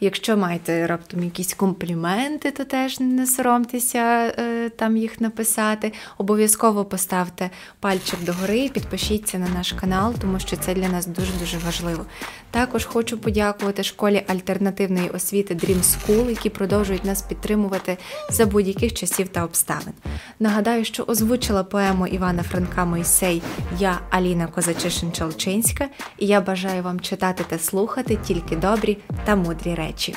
Якщо маєте раптом якісь компліменти, то теж не соромтеся е, там їх написати. Обов'язково поставте пальчик догори, підпишіться на наш канал, тому що це для нас дуже-дуже важливо. Також хочу подякувати школі альтернативної освіти Dream School, які продовжують нас підтримувати за будь-яких часів та обставин. Нагадаю, що озвучила поему Івана Франка Мойсей Я Аліна Козачишин-Чалчинська, і я бажаю вам читати та слухати тільки добрі та мудрі речі.